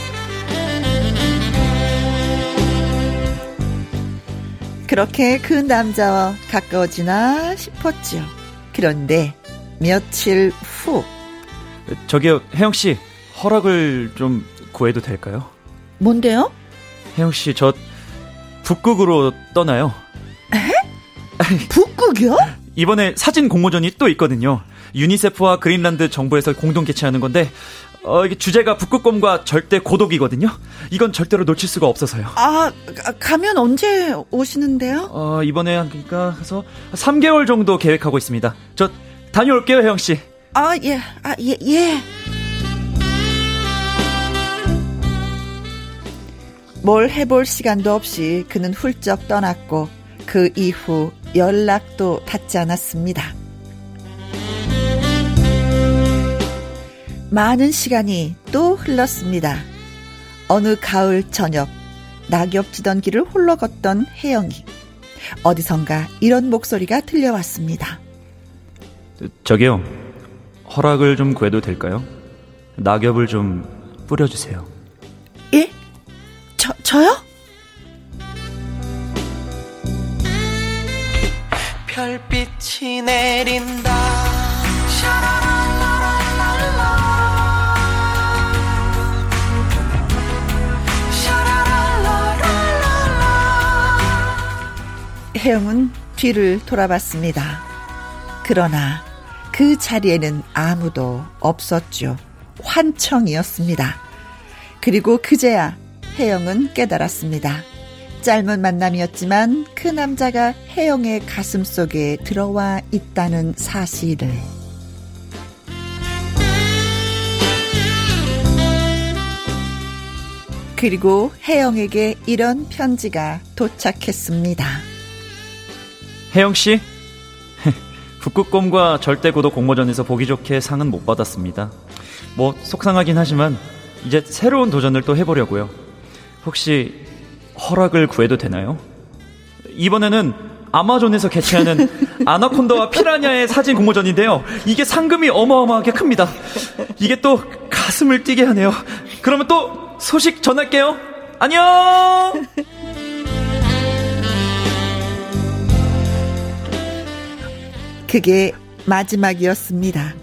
그렇게 그 남자와 가까워지나 싶었죠. 그런데 며칠 후, 저기요, 혜영 씨, 허락을 좀 구해도 될까요? 뭔데요? 혜영 씨, 저 북극으로 떠나요. 북극이요? 이번에 사진 공모전이 또 있거든요. 유니세프와 그린란드 정부에서 공동 개최하는 건데, 어, 이게 주제가 북극곰과 절대 고독이거든요. 이건 절대로 놓칠 수가 없어서요. 아, 가- 가면 언제 오시는데요? 어, 이번에 한, 그러니까 해서 3개월 정도 계획하고 있습니다. 저 다녀올게요, 혜영 씨. 아, 예, 아, 예, 예. 뭘 해볼 시간도 없이 그는 훌쩍 떠났고 그 이후 연락도 닿지 않았습니다. 많은 시간이 또 흘렀습니다. 어느 가을 저녁 낙엽 지던 길을 홀로 걷던 혜영이 어디선가 이런 목소리가 들려왔습니다. 저기요, 허락을 좀 구해도 될까요? 낙엽을 좀 뿌려주세요. 예? 저, 저요? 별빛이 내린다. 혜영은 뒤를 돌아봤습니다. 그러나 그 자리에는 아무도 없었죠. 환청이었습니다. 그리고 그제야 혜영은 깨달았습니다. 짧은 만남이었지만 그 남자가 혜영의 가슴 속에 들어와 있다는 사실을. 그리고 혜영에게 이런 편지가 도착했습니다. 혜영 씨, 북극곰과 절대고도 공모전에서 보기 좋게 상은 못 받았습니다. 뭐 속상하긴 하지만 이제 새로운 도전을 또 해보려고요. 혹시 허락을 구해도 되나요? 이번에는 아마존에서 개최하는 아나콘다와 피라냐의 사진 공모전인데요. 이게 상금이 어마어마하게 큽니다. 이게 또 가슴을 뛰게 하네요. 그러면 또 소식 전할게요. 안녕! 그게 마지막이었습니다.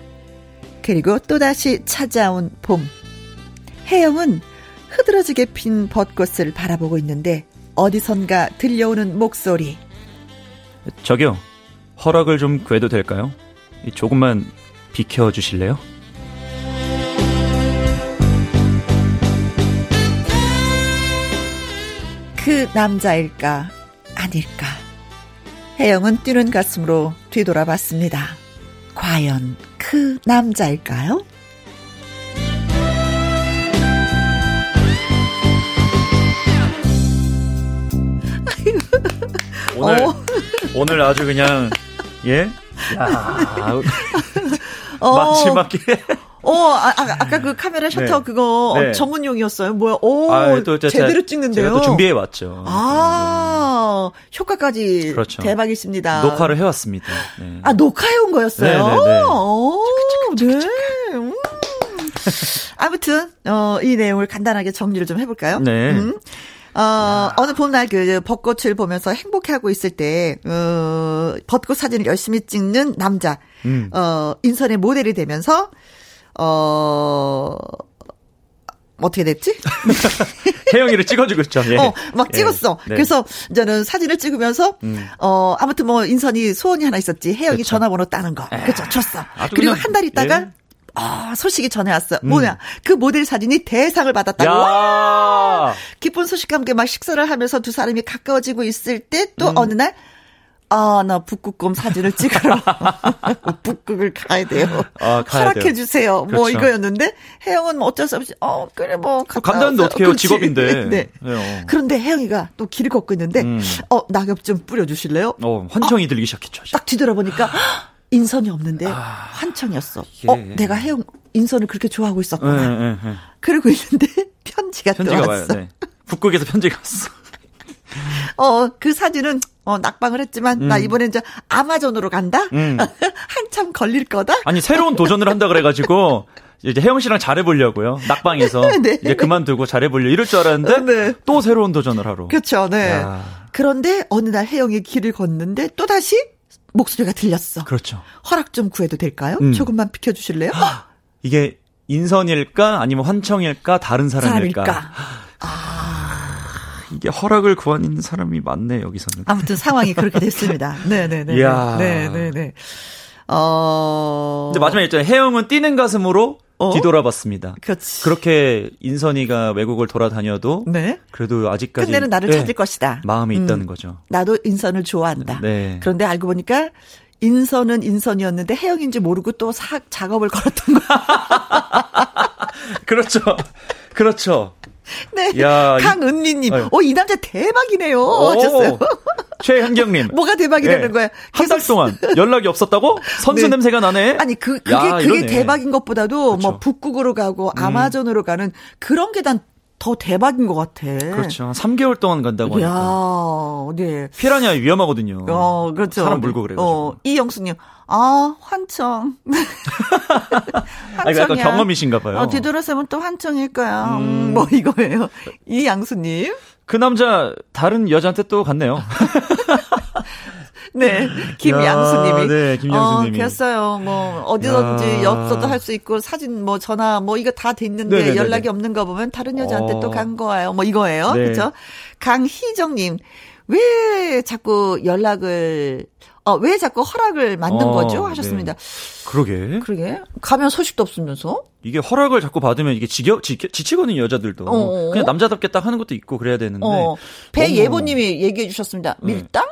그리고 또다시 찾아온 봄. 혜영은 흐드러지게 핀 벚꽃을 바라보고 있는데 어디선가 들려오는 목소리. 저기요. 허락을 좀 구해도 될까요? 조금만 비켜주실래요? 그 남자일까 아닐까. 혜영은 뛰는 가슴으로 뒤돌아봤습니다. 과연 그 남자일까요? 오늘 어. 오늘 아주 그냥 예? 야, 어. 마지막에 어, 아, 아, 아 까 그 카메라 셔터 네. 그거 어, 네. 전문용이었어요. 뭐야? 오, 아, 또 제가- 제대로 찍는데요. 제가 또 준비해 왔죠. 아, 효과까지 그렇죠. 대박이십니다. 녹화를 해 왔습니다. 네. 아, 녹화해 온 거였어요? 네, 네, 네. 오, 네. 음. 아무튼, 어, 이 내용을 간단하게 정리를 좀 해볼까요? 네. 음. 어, 어느 봄날 그 벚꽃을 보면서 행복해하고 있을 때, 어, 벚꽃 사진을 열심히 찍는 남자, 음. 어, 인선의 모델이 되면서, 어, 어떻게 됐지? 혜영이를 찍어주고 있죠. 예. 어, 막 예. 찍었어. 네. 그래서 저는 사진을 찍으면서, 음. 어, 아무튼 뭐 인선이 소원이 하나 있었지. 혜영이 그쵸. 전화번호 따는 거. 그쵸, 줬어. 아주 그리고 한 달 있다가, 예. 아, 소식이 전해 왔어. 음. 뭐냐. 그 모델 사진이 대상을 받았다고. 와! 야, 기쁜 소식과 함께 막 식사를 하면서 두 사람이 가까워지고 있을 때 음. 또 어느 날, 아, 나 북극곰 사진을 찍으러 북극을 가야 돼요. 아, 가야 허락해 돼요. 주세요. 뭐 그렇죠. 이거였는데 혜영은 뭐 어쩔 수 없이 어 그래 뭐 간다는데 왔어요. 어떻게 해요? 직업인데. 네. 네, 어. 그런데 혜영이가 또 길을 걷고 있는데 음. 어 낙엽 좀 뿌려 주실래요? 어, 환청이 들리기 시작했죠. 딱 뒤돌아보니까 헉, 인선이 없는데 환청이었어. 아. 이게- 어 내가 혜영 인선을 그렇게 좋아하고 예, 있었구나. 예, 예. 그러고 있는데 편지가, 편지가 또 와요. 왔어. 네. 북극에서 편지가 왔어. 어, 그 사진은, 어, 낙방을 했지만, 나 이번엔 이제 아마존으로 간다? 음. 한참 걸릴 거다? 아니 새로운 도전을 한다 그래가지고 이제 혜영 씨랑 잘해보려고요. 낙방에서 네. 이제 그만두고 잘해보려 이럴 줄 알았는데 네. 또 새로운 도전을 하러. 그렇죠, 네. 야. 그런데 어느 날 혜영이 길을 걷는데 또 다시 목소리가 들렸어. 그렇죠. 허락 좀 구해도 될까요? 음. 조금만 비켜주실래요? 이게 인선일까 아니면 환청일까 다른 사람일까. 사람일까? 이게 허락을 구하는 사람이 많네 여기서는. 아무튼 상황이 그렇게 됐습니다. 네네네. 이야. 네네네. 어. 근데 마지막에 있잖아요. 혜영은 뛰는 가슴으로 어? 뒤돌아봤습니다. 그렇지. 그렇게 인선이가 외국을 돌아다녀도 네. 그래도 아직까지 끝내는 나를 네, 찾을 것이다. 마음이 음. 있다는 거죠. 나도 인선을 좋아한다. 네. 그런데 알고 보니까 인선은 인선이었는데 혜영인지 모르고 또 사, 작업을 걸었던 거야. 그렇죠. 그렇죠. 네. 야, 이- 강은미님. 오, 이 남자 대박이네요. 어셨어요? 최현경님. 뭐가 대박이라는 예. 거야? 한달 계속 동안 연락이 없었다고? 선수 네. 냄새가 나네? 아니 그 그게 야, 그게 이러네. 대박인 것보다도 그렇죠. 뭐 북극으로 가고 아마존으로 가는 그런 게 난 더 대박인 것 같아. 그렇죠. 한 3개월 동안 간다고 야, 하니까. 네. 피라냐 위험하거든요. 어, 그렇죠. 사람 물고 그래가지고. 어, 이영수님, 아, 환청. 아, 이거 약간 경험이신가 봐요. 어, 뒤돌아서면 또 환청일 거야. 음, 음. 뭐 이거예요. 이양수님. 그 남자 다른 여자한테 또 갔네요. 네, 김양수님이. 야, 네, 김양수님이. 어, 됐어요. 뭐 어디든지 야. 엽서도 할 수 있고 사진 뭐 전화 뭐 이거 다 됐는데 네네네네. 연락이 없는 거 보면 다른 여자한테 어. 또간 거예요. 뭐 이거예요. 네. 그렇죠? 강희정님. 왜 자꾸 연락을 어, 왜 자꾸 허락을 만든 어, 거죠? 하셨습니다. 그러게. 그러게. 가면 소식도 없으면서. 이게 허락을 자꾸 받으면 이게 지겨, 지, 지치거든요, 여자들도. 어. 그냥 남자답게 딱 하는 것도 있고 그래야 되는데. 어. 배예보님이 얘기해 주셨습니다. 밀당?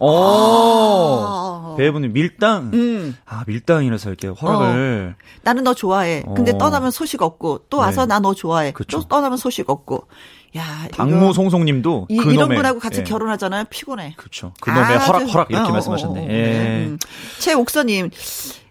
어. 아. 배우분이 밀당. 음. 아, 밀당이라서 이렇게 허락을. 나는 너 좋아해. 근데 어. 떠나면 소식 없고 또 와서 네. 나너 좋아해. 그쵸. 또 떠나면 소식 없고. 야, 이거 당무송송님도 이, 이런 분하고 같이 예. 결혼하잖아요. 피곤해. 그렇죠. 그놈의 허락 허락 이렇게 어, 말씀하셨네. 어, 어, 예. 네. 음. 최옥서님,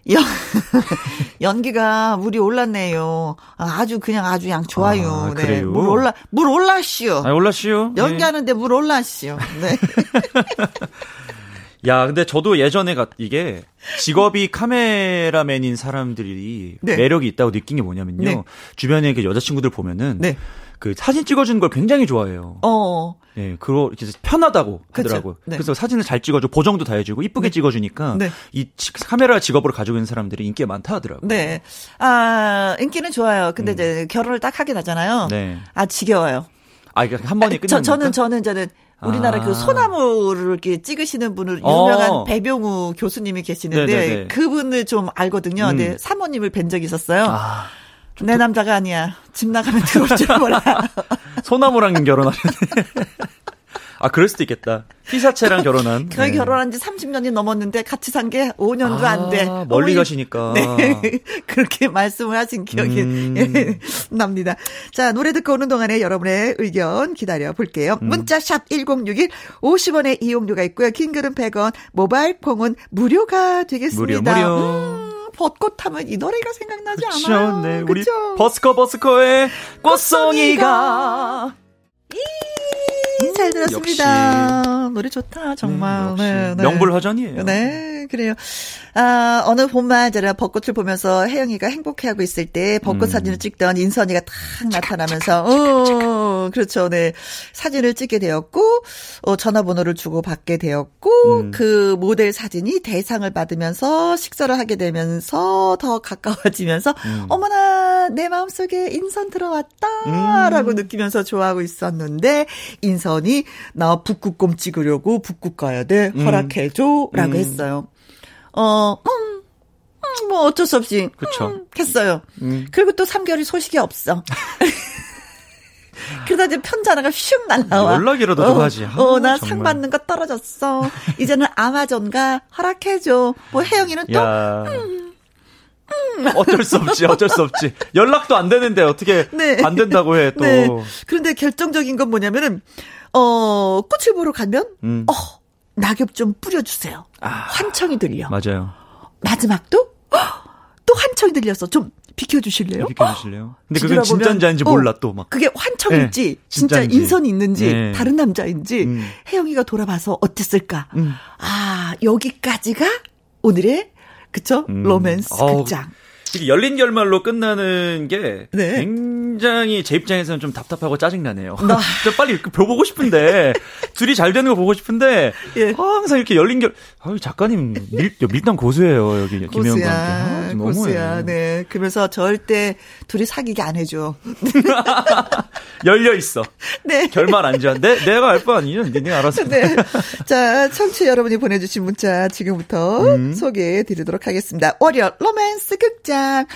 연, 연기가 물이 올랐네요. 아, 아주 그냥 아주 양 좋아요. 아, 네. 물 올라, 물 올라시오. 아, 올라시오. 예. 연기하는데 물 올라시오. 네. 야, 근데 저도 예전에 가, 이게 직업이 카메라맨인 사람들이 네. 매력이 있다고 느낀 게 뭐냐면요. 네. 주변에 이렇게 여자친구들 보면은 네. 그 사진 찍어주는 걸 굉장히 좋아해요. 어. 예, 그거 이렇게 편하다고 그쵸. 하더라고요. 네. 그래서 사진을 잘 찍어줘 보정도 다 해주고 이쁘게 찍어주니까 네. 이 지- 카메라 직업으로 가지고 있는 사람들이 인기가 많다 하더라고요. 네. 아, 인기는 좋아요. 근데 이제 결혼을 딱 하게 되잖아요. 음. 네. 아, 지겨워요. 아, 이게 한 번에 저, 끝나니까. 저는, 저는, 저는, 우리나라 아. 그 소나무를 이렇게 찍으시는 분을 어. 유명한 배병우 교수님이 계시는데 네네네. 그분을 좀 알거든요. 음. 근데 사모님을 뵌 적이 있었어요. 아, 내 남자가 아니야. 집 나가면 들어올 줄 몰라. 소나무랑 결혼하셨네. 아, 그럴 수도 있겠다. 피사체랑 결혼한. 거의 네. 결혼한 지 30년이 넘었는데 같이 산 게 5년도 안 돼. 아, 멀리 어머니- 가시니까. 네. 그렇게 말씀을 하신 기억이 음. 예, 납니다. 자, 노래 듣고 오는 동안에 여러분의 의견 기다려 볼게요. 음. 문자샵 1061 50원의 이용료가 있고요. 긴 글은 100원, 모바일 콩은 무료가 되겠습니다. 무료, 무료. 음, 벚꽃 하면 이 노래가 생각나지 그쵸, 않아요? 네. 우리 그쵸? 버스커 버스커의 꽃송이가. 음, 잘 들었습니다. 노래 좋다, 정말. 음, 역시 네, 네. 명불허전이에요. 네, 그래요. 아, 어느 봄만 저는 벚꽃을 보면서 혜영이가 행복해하고 있을 때 벚꽃 음. 사진을 찍던 인선이가 탁 나타나면서, 어, 그렇죠. 네. 사진을 찍게 되었고, 어, 전화번호를 주고 받게 되었고, 음. 그 모델 사진이 대상을 받으면서 식사를 하게 되면서 더 가까워지면서, 음. 어머나, 내 마음속에 인선 들어왔다. 음. 라고 느끼면서 좋아하고 있었는데, 인선 이 나 북극곰 찍으려고 북극 가야 돼. 음. 허락해줘. 라고 음. 했어요. 어, 음, 음, 뭐 어쩔 수 없이. 그쵸. 음, 했어요. 음. 그리고 또 3개월이 소식이 없어. 그러다 이제 편지 하나가 휙 날라와. 연락이라도 어, 좀 하지. 아, 어, 나 상. 받는 거 떨어졌어. 이제는 아마존가 허락해줘. 뭐 혜영이는 또 야. 어쩔 수 없지, 어쩔 수 없지. 연락도 안 되는데 어떻게 네. 안 된다고 해, 또. 네. 그런데 결정적인 건 뭐냐면은, 어, 꽃을 보러 가면, 음. 어, 낙엽 좀 뿌려주세요. 아. 환청이 들려. 맞아요. 마지막도, 헉, 또 환청이 들렸어. 좀 비켜주실래요? 비켜주실래요? 근데 그건 진짜인지 아닌지 어, 몰라, 또 막. 그게 환청인지, 네, 진짜. 인선이 있는지, 네. 다른 남자인지, 음. 혜영이가 돌아봐서 어땠을까? 음. 아, 여기까지가 오늘의, 그쵸? 음. 로맨스 극장. 이게 열린 결말로 끝나는 게 네. 굉장히 제 입장에서는 좀 답답하고 짜증나네요. 나- 좀 빨리 보고 싶은데 둘이 잘 되는 거 보고 싶은데 예. 항상 이렇게 열린 결. 아유 작가님 밀 밀당 고수예요 여기 김혜영과 함께. 아. 고수야, 네. 그러면서 절대 둘이 사귀게 안 해줘. 열려 있어. 네. 결말 안 지어. 내 내가 알거 아니야. 니네 알아서. 네. 자, 청취 여러분이 보내주신 문자 지금부터 음. 소개해 드리도록 하겠습니다. 월요 로맨스 극장.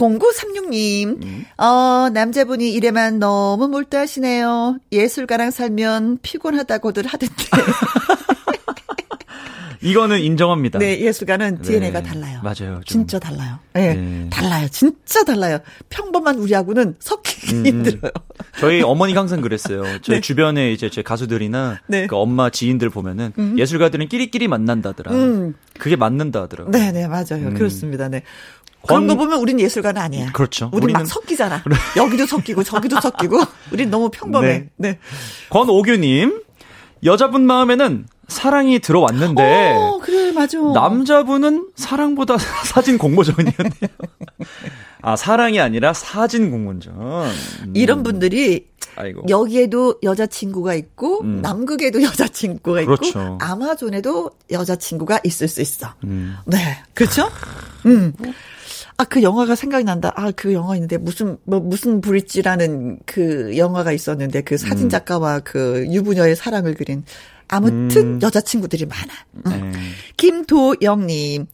0936님, 음. 어, 남자분이 이래만 너무 몰두하시네요. 예술가랑 살면 피곤하다고들 하던데. 이거는 인정합니다. 네, 예술가는 DNA가 네. 달라요. 맞아요. 좀. 진짜 달라요. 네, 네. 달라요. 진짜 달라요. 평범한 우리하고는 섞이기 음. 힘들어요. 저희 어머니가 항상 그랬어요. 저희 네. 주변에 이제 제 가수들이나 네. 그 엄마 지인들 보면은 예술가들은 끼리끼리 만난다더라. 음. 그게 맞는다 하더라고요. 네, 네, 맞아요. 음. 그렇습니다. 네. 그런 권- 거 보면 우린 예술가는 아니야. 그렇죠. 우리 막 우리는- 섞이잖아. 여기도 섞이고 저기도 섞이고. 우린 너무 평범해. 네. 권오규님, 여자분 마음에는 사랑이 들어왔는데, 어, 그래, 맞아. 남자분은 사랑보다 사진 공모전이었네요. 아, 사랑이 아니라 사진 공모전. 음, 이런 분들이 아이고. 여기에도 여자친구가 있고 음. 남극에도 여자친구가 있고 그렇죠. 아마존에도 여자친구가 있을 수 있어. 음. 네. 그렇죠? 음. 아, 그 영화가 생각이 난다. 아, 그 영화 있는데 무슨 뭐 무슨 브릿지라는 그 영화가 있었는데 그 사진 음. 작가와 그 유부녀의 사랑을 그린 아무튼 음. 여자친구들이 많아. 네. 김도영 님.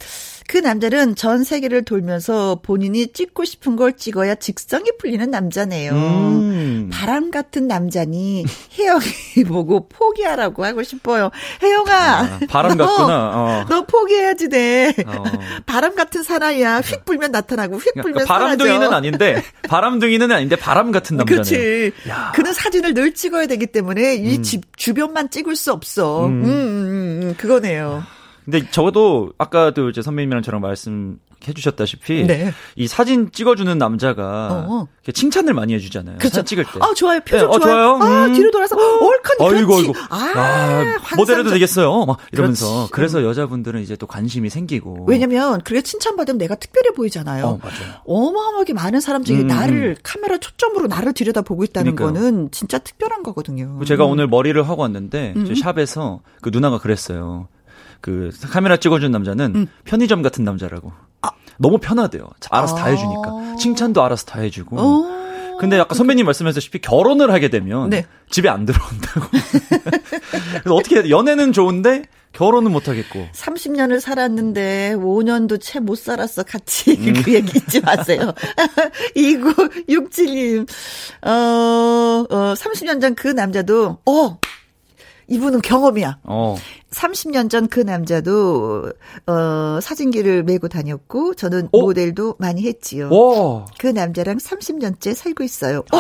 그 남자는 전 세계를 돌면서 본인이 찍고 싶은 걸 찍어야 직성이 풀리는 남자네요. 음. 바람 같은 남자니 혜영이 보고 포기하라고 하고 싶어요. 혜영아. 아, 바람 너, 같구나. 어. 너 포기해야지 돼. 어. 바람 같은 사나이야. 휙 불면 나타나고 휙 불면 그러니까 바람둥이는 사라져. 아닌데 바람둥이는 아닌데 바람 같은 남자네요. 그렇지. 야. 그는 사진을 늘 찍어야 되기 때문에 이 집 주변만 찍을 수 없어. 음, 음. 음, 음, 그거네요. 근데 적어도 아까도 이제 선배님이랑 저랑 말씀 해 주셨다시피 네. 이 사진 찍어주는 남자가 어. 이렇게 칭찬을 많이 해주잖아요. 그렇죠. 사진 찍을 때. 아, 좋아요. 표정 네, 어, 좋아요. 좋아요. 아, 음. 뒤로 돌아서 얼큰이 아이고, 그렇지. 아이고. 아, 아. 모델해도 되겠어요. 막 이러면서. 그렇지. 그래서 여자분들은 이제 또 관심이 생기고. 왜냐면 그게 칭찬받으면 내가 특별해 보이잖아요. 어, 맞아요. 어마어마하게 많은 사람 중에 음, 나를 카메라 초점으로 나를 들여다보고 있다는 그러니까요. 거는 진짜 특별한 거거든요. 제가 오늘 머리를 하고 왔는데 음. 저 샵에서 그 누나가 그랬어요. 그 카메라 찍어준 남자는 음. 편의점 같은 남자라고. 너무 편하대요. 알아서 다 아. 해주니까. 칭찬도 알아서 다 해주고. 어. 근데 아까 선배님 말씀하셨다시피 결혼을 하게 되면 네. 집에 안 들어온다고. 그래서 어떻게 해야 돼? 연애는 좋은데 결혼은 못 하겠고. 30년을 살았는데 5년도 채 못 살았어 같이 음. 그 얘기 잊지 마세요. 2967님 어, 어 30년 전 그 남자도 어 이분은 경험이야. 어. 30년 전 그 남자도 어 사진기를 메고 다녔고 저는 어? 모델도 많이 했지요. 와. 그 남자랑 30년째 살고 있어요. 어,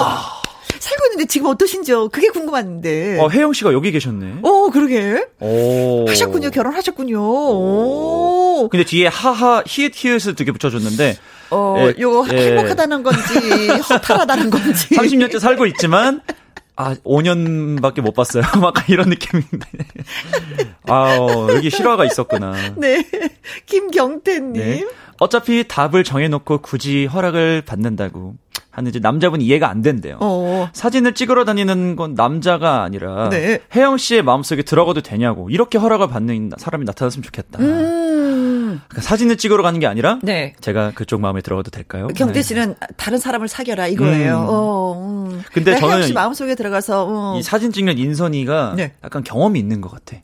살고 있는데 지금 어떠신지요? 그게 궁금한데. 어, 혜영 씨가 여기 계셨네. 어, 그러게. 오. 하셨군요. 결혼하셨군요. 오. 근데 뒤에 하하 히읗 히읗을 두개 붙여줬는데 어, 예, 요거 예. 행복하다는 건지, 허탈하다는 건지. 30년째 살고 있지만 아 5년밖에 못 봤어요. 막 이런 느낌인데. 아 어, 여기 실화가 있었구나. 네. 김경태님. 네. 어차피 답을 정해놓고 굳이 허락을 받는다고 하는 이제 남자분 이해가 안 된대요. 어. 사진을 찍으러 다니는 건 남자가 아니라 네. 혜영 씨의 마음속에 들어가도 되냐고 이렇게 허락을 받는 사람이 나타났으면 좋겠다. 음. 그러니까 사진을 찍으러 가는 게 아니라 네. 제가 그쪽 마음에 들어가도 될까요? 경태 네. 씨는 다른 사람을 사귀어라 이거예요. 음. 어, 음. 근데 저는 씨 마음속에 들어가서 어. 이 사진 찍는 인선이가 네. 약간 경험이 있는 것 같아.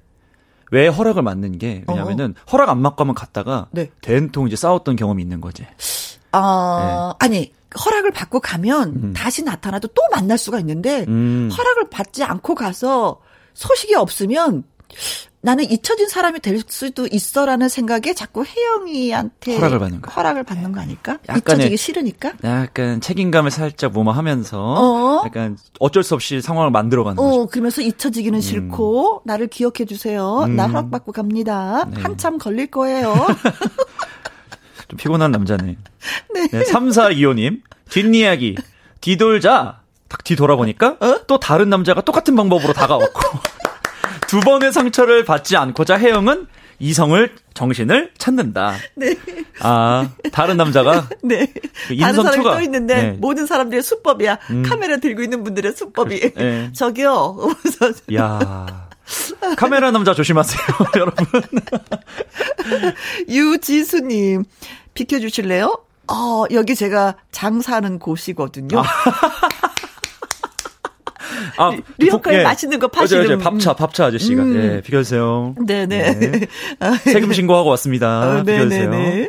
왜 허락을 받는 게 왜냐면은 허락 안 받고 하면 갔다가 어. 네. 된통 이제 싸웠던 경험이 있는 거지. 아, 아니 허락을 받고 가면 음. 다시 나타나도 또 만날 수가 있는데 음. 허락을 받지 않고 가서 소식이 없으면 나는 잊혀진 사람이 될 수도 있어라는 생각에 자꾸 혜영이한테 허락을 받는 거야. 허락을 받는 거 아닐까? 약간의- 잊혀지기 싫으니까. 약간 책임감을 살짝 무마하면서 어? 약간 어쩔 수 없이 상황을 만들어가는 거죠. 어, 그러면서 잊혀지기는 싫고, 나를 기억해 주세요. 나 음. 허락받고 갑니다. 네. 한참 걸릴 거예요. 좀 피곤한 남자네. 네. 3425님 뒷이야기 뒤돌자 딱 뒤돌아보니까 어? 또 다른 남자가 똑같은 방법으로 다가왔고 두 번의 상처를 받지 않고자 혜영은 이성을 정신을 찾는다. 네. 아 다른 남자가 네. 그 다른 사람이. 또 있는데, 네. 모든 사람들의 수법이야. 음. 카메라 들고 있는 분들의 수법이. 네. 저기요. 야 카메라 남자 조심하세요, 여러분. 유지수님, 비켜주실래요? 어, 여기 제가 장사하는 곳이거든요. 아, 리어카에 예. 맛있는 거 맞아요, 파시는. 맞아요. 밥차, 밥차 아저씨가. 음. 예, 비켜주세요. 네네. 네. 세금 신고하고 왔습니다. 어, 비켜주세요. 네네네.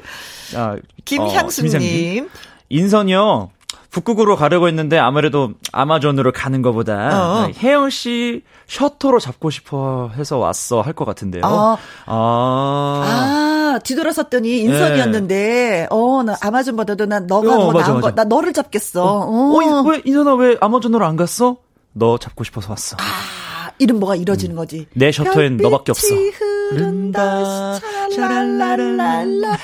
아, 어, 김향수님. 김희상님. 인선이요. 북극으로 가려고 했는데 아무래도 아마존으로 가는 것보다 어. 혜영 씨 셔터로 잡고 싶어 해서 왔어 할 것 같은데요. 아. 아. 아, 뒤돌아섰더니 인선이었는데, 어, 나 아마존보다도 난 너가 어, 더 맞아, 나은 거, 맞아. 나 너를 잡겠어. 어, 어. 이- 왜 인선아 왜 아마존으로 안 갔어? 너 잡고 싶어서 왔어. 아, 이름 뭐가 이뤄지는 거지. 내 셔터엔 너밖에 없어. 흐른다. 샤랄랄랄랄라.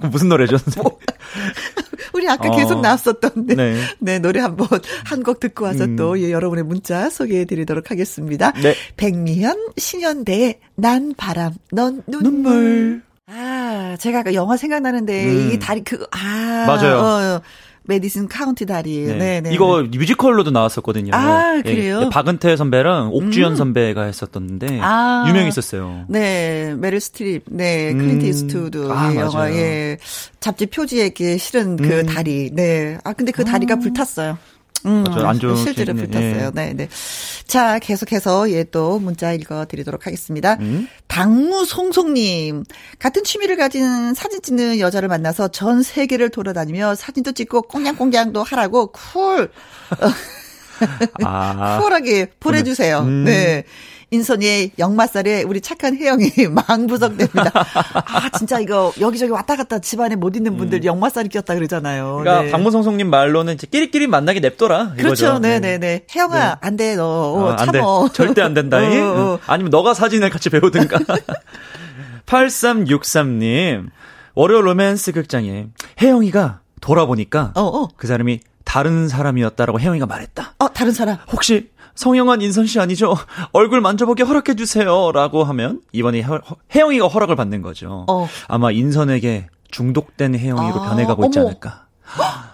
무슨 노래죠? 선생님? 우리 아까 어. 계속 나왔었던 데. 네. 네. 노래 한번 한 곡 듣고 와서 음. 또 예, 여러분의 문자 소개해 드리도록 하겠습니다. 네. 백미현 신현대의 난 바람, 넌 눈물. 눈물. 아, 제가 아까 영화 생각나는데 음. 이 다리 그 아, 맞아요. 어, 메디슨 카운티 다리. 네, 네. 네. 이거 뮤지컬로도 나왔었거든요. 아, 예, 그래요? 예, 박은태 선배랑 옥주현 음. 선배가 했었던데 아. 유명했었어요. 네, 메릴 스트립, 네, 클린트 음. 이스트우드 아, 의 영화. 예, 잡지 표지에게 실은 그 음. 다리, 네, 아 근데 그 다리가 불탔어요. 음, 아주 안 좋은 실제로 붙었어요. 예. 네, 네. 자, 계속해서 예 또 문자 읽어드리도록 하겠습니다. 음. 당무송송님 같은 취미를 가진 사진 찍는 여자를 만나서 전 세계를 돌아다니며 사진도 찍고 꽁냥꽁냥도 하라고 쿨 아, 쿨하게 보내주세요. 음. 네. 인선이의 역마살에 우리 착한 혜영이 망부석됩니다. 아, 진짜 이거 여기저기 왔다 갔다 집안에 못 있는 분들 역마살이 꼈다 그러잖아요. 음. 그러니까 네. 박문성송님 말로는 이제 끼리끼리 만나게 냅둬라. 그렇죠. 이거죠. 네네네. 혜영아, 안 돼, 너. 어, 어, 안 돼. 참어. 절대 안 된다. 이. 어, 어. 아니면 너가 사진을 같이 배우든가. 8363님. 월요 로맨스 극장에 혜영이가 돌아보니까 어, 어. 그 사람이 다른 사람이었다라고 혜영이가 말했다. 어, 다른 사람. 혹시 성형한 인선 씨 아니죠? 얼굴 만져보게 허락해 주세요라고 하면 이번에 혜- 혜영이가 허락을 받는 거죠. 어. 아마 인선에게 중독된 혜영이로 아, 변해가고 있지 어머. 않을까.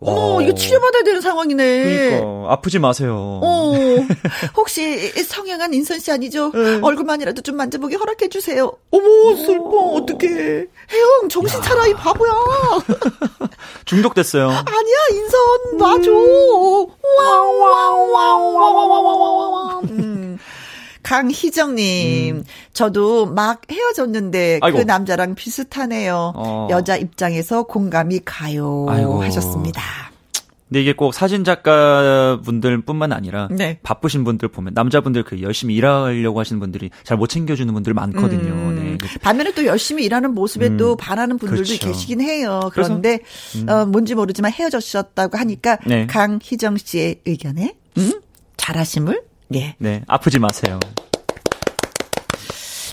어머, 이거 치료받아야 되는 상황이네. 그러니까, 아프지 마세요. 어, 혹시 성형한 인선 씨 아니죠? 네. 얼굴만이라도 좀 만져보게 허락해주세요. 어머, 슬퍼, 어떡해. 혜영, 정신 차려, 이 바보야. 중독됐어요. 아니야, 인선, 놔줘. 와와와와와와와 음. 음. 강희정님, 저도 막 헤어졌는데 그 아이고. 남자랑 비슷하네요. 어. 여자 입장에서 공감이 가요. 아이고. 하셨습니다. 근데 이게 꼭 사진 작가 분들뿐만 아니라 네. 바쁘신 분들 보면 남자분들 그 열심히 일하려고 하시는 분들이 잘 못 챙겨주는 분들 많거든요. 음. 네. 반면에 또 열심히 일하는 모습에 음, 또 반하는 분들도 그렇죠. 계시긴 해요. 그런데 어, 뭔지 모르지만 헤어졌었다고 하니까 네. 강희정 씨의 의견에 음? 잘하심을 예. 네, 아프지 마세요.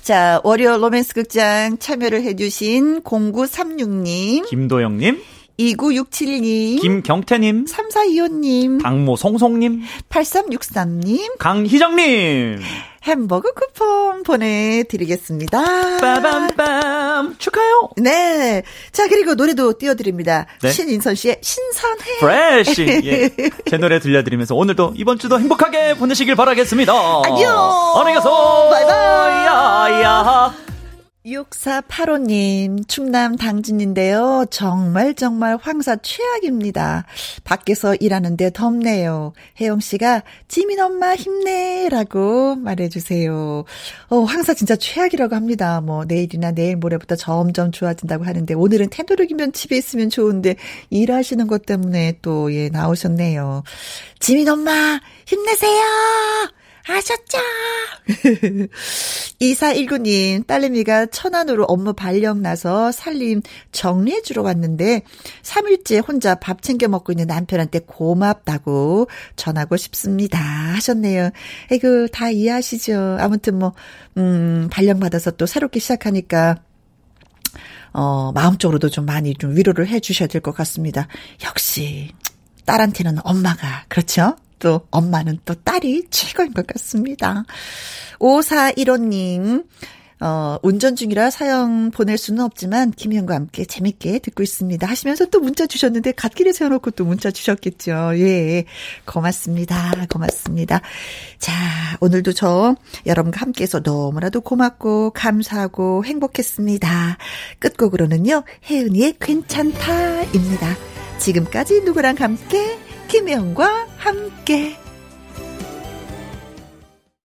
자, 월요 로맨스 극장 참여를 해주신 0936님, 김도영님, 2967님, 김경태님, 3425님, 당모송송님, 8363님, 강희정님, 햄버거 쿠폰 보내드리겠습니다. 빠밤빰 축하요. 네. 자, 그리고 노래도 띄워드립니다. 네. 신인선 씨의 신선해. 프레쉬. 예. 제 노래 들려드리면서 오늘도 이번 주도 행복하게 보내시길 바라겠습니다. 안녕. 안녕히 가세요. 바이바이. 야야. 6485님, 충남 당진인데요. 정말 정말 황사 최악입니다. 밖에서 일하는데 덥네요. 혜영씨가 지민 엄마 힘내 라고 말해주세요. 어, 황사 진짜 최악이라고 합니다. 뭐, 내일이나 내일 모레부터 점점 좋아진다고 하는데, 오늘은 태도력이면 집에 있으면 좋은데, 일하시는 것 때문에 또, 예, 나오셨네요. 지민 엄마, 힘내세요! 아셨죠? 2419님, 딸내미가 천안으로 업무 발령 나서 살림 정리해주러 왔는데, 3일째 혼자 밥 챙겨 먹고 있는 남편한테 고맙다고 전하고 싶습니다. 하셨네요. 에이그, 다 이해하시죠? 아무튼 뭐, 음, 발령받아서 또 새롭게 시작하니까, 어, 마음적으로도 좀 많이 좀 위로를 해 주셔야 될 것 같습니다. 역시, 딸한테는 엄마가, 그렇죠? 또 엄마는 또 딸이 최고인 것 같습니다. 5415님, 어, 운전 중이라 사연 보낼 수는 없지만, 김희영과 함께 재밌게 듣고 있습니다. 하시면서 또 문자 주셨는데, 갓길에 세워놓고 또 문자 주셨겠죠. 예. 고맙습니다. 고맙습니다. 자, 오늘도 저 여러분과 함께해서 너무나도 고맙고, 감사하고, 행복했습니다. 끝곡으로는요, 혜은이의 괜찮다입니다. 지금까지 누구랑 함께, 김혜영과 함께.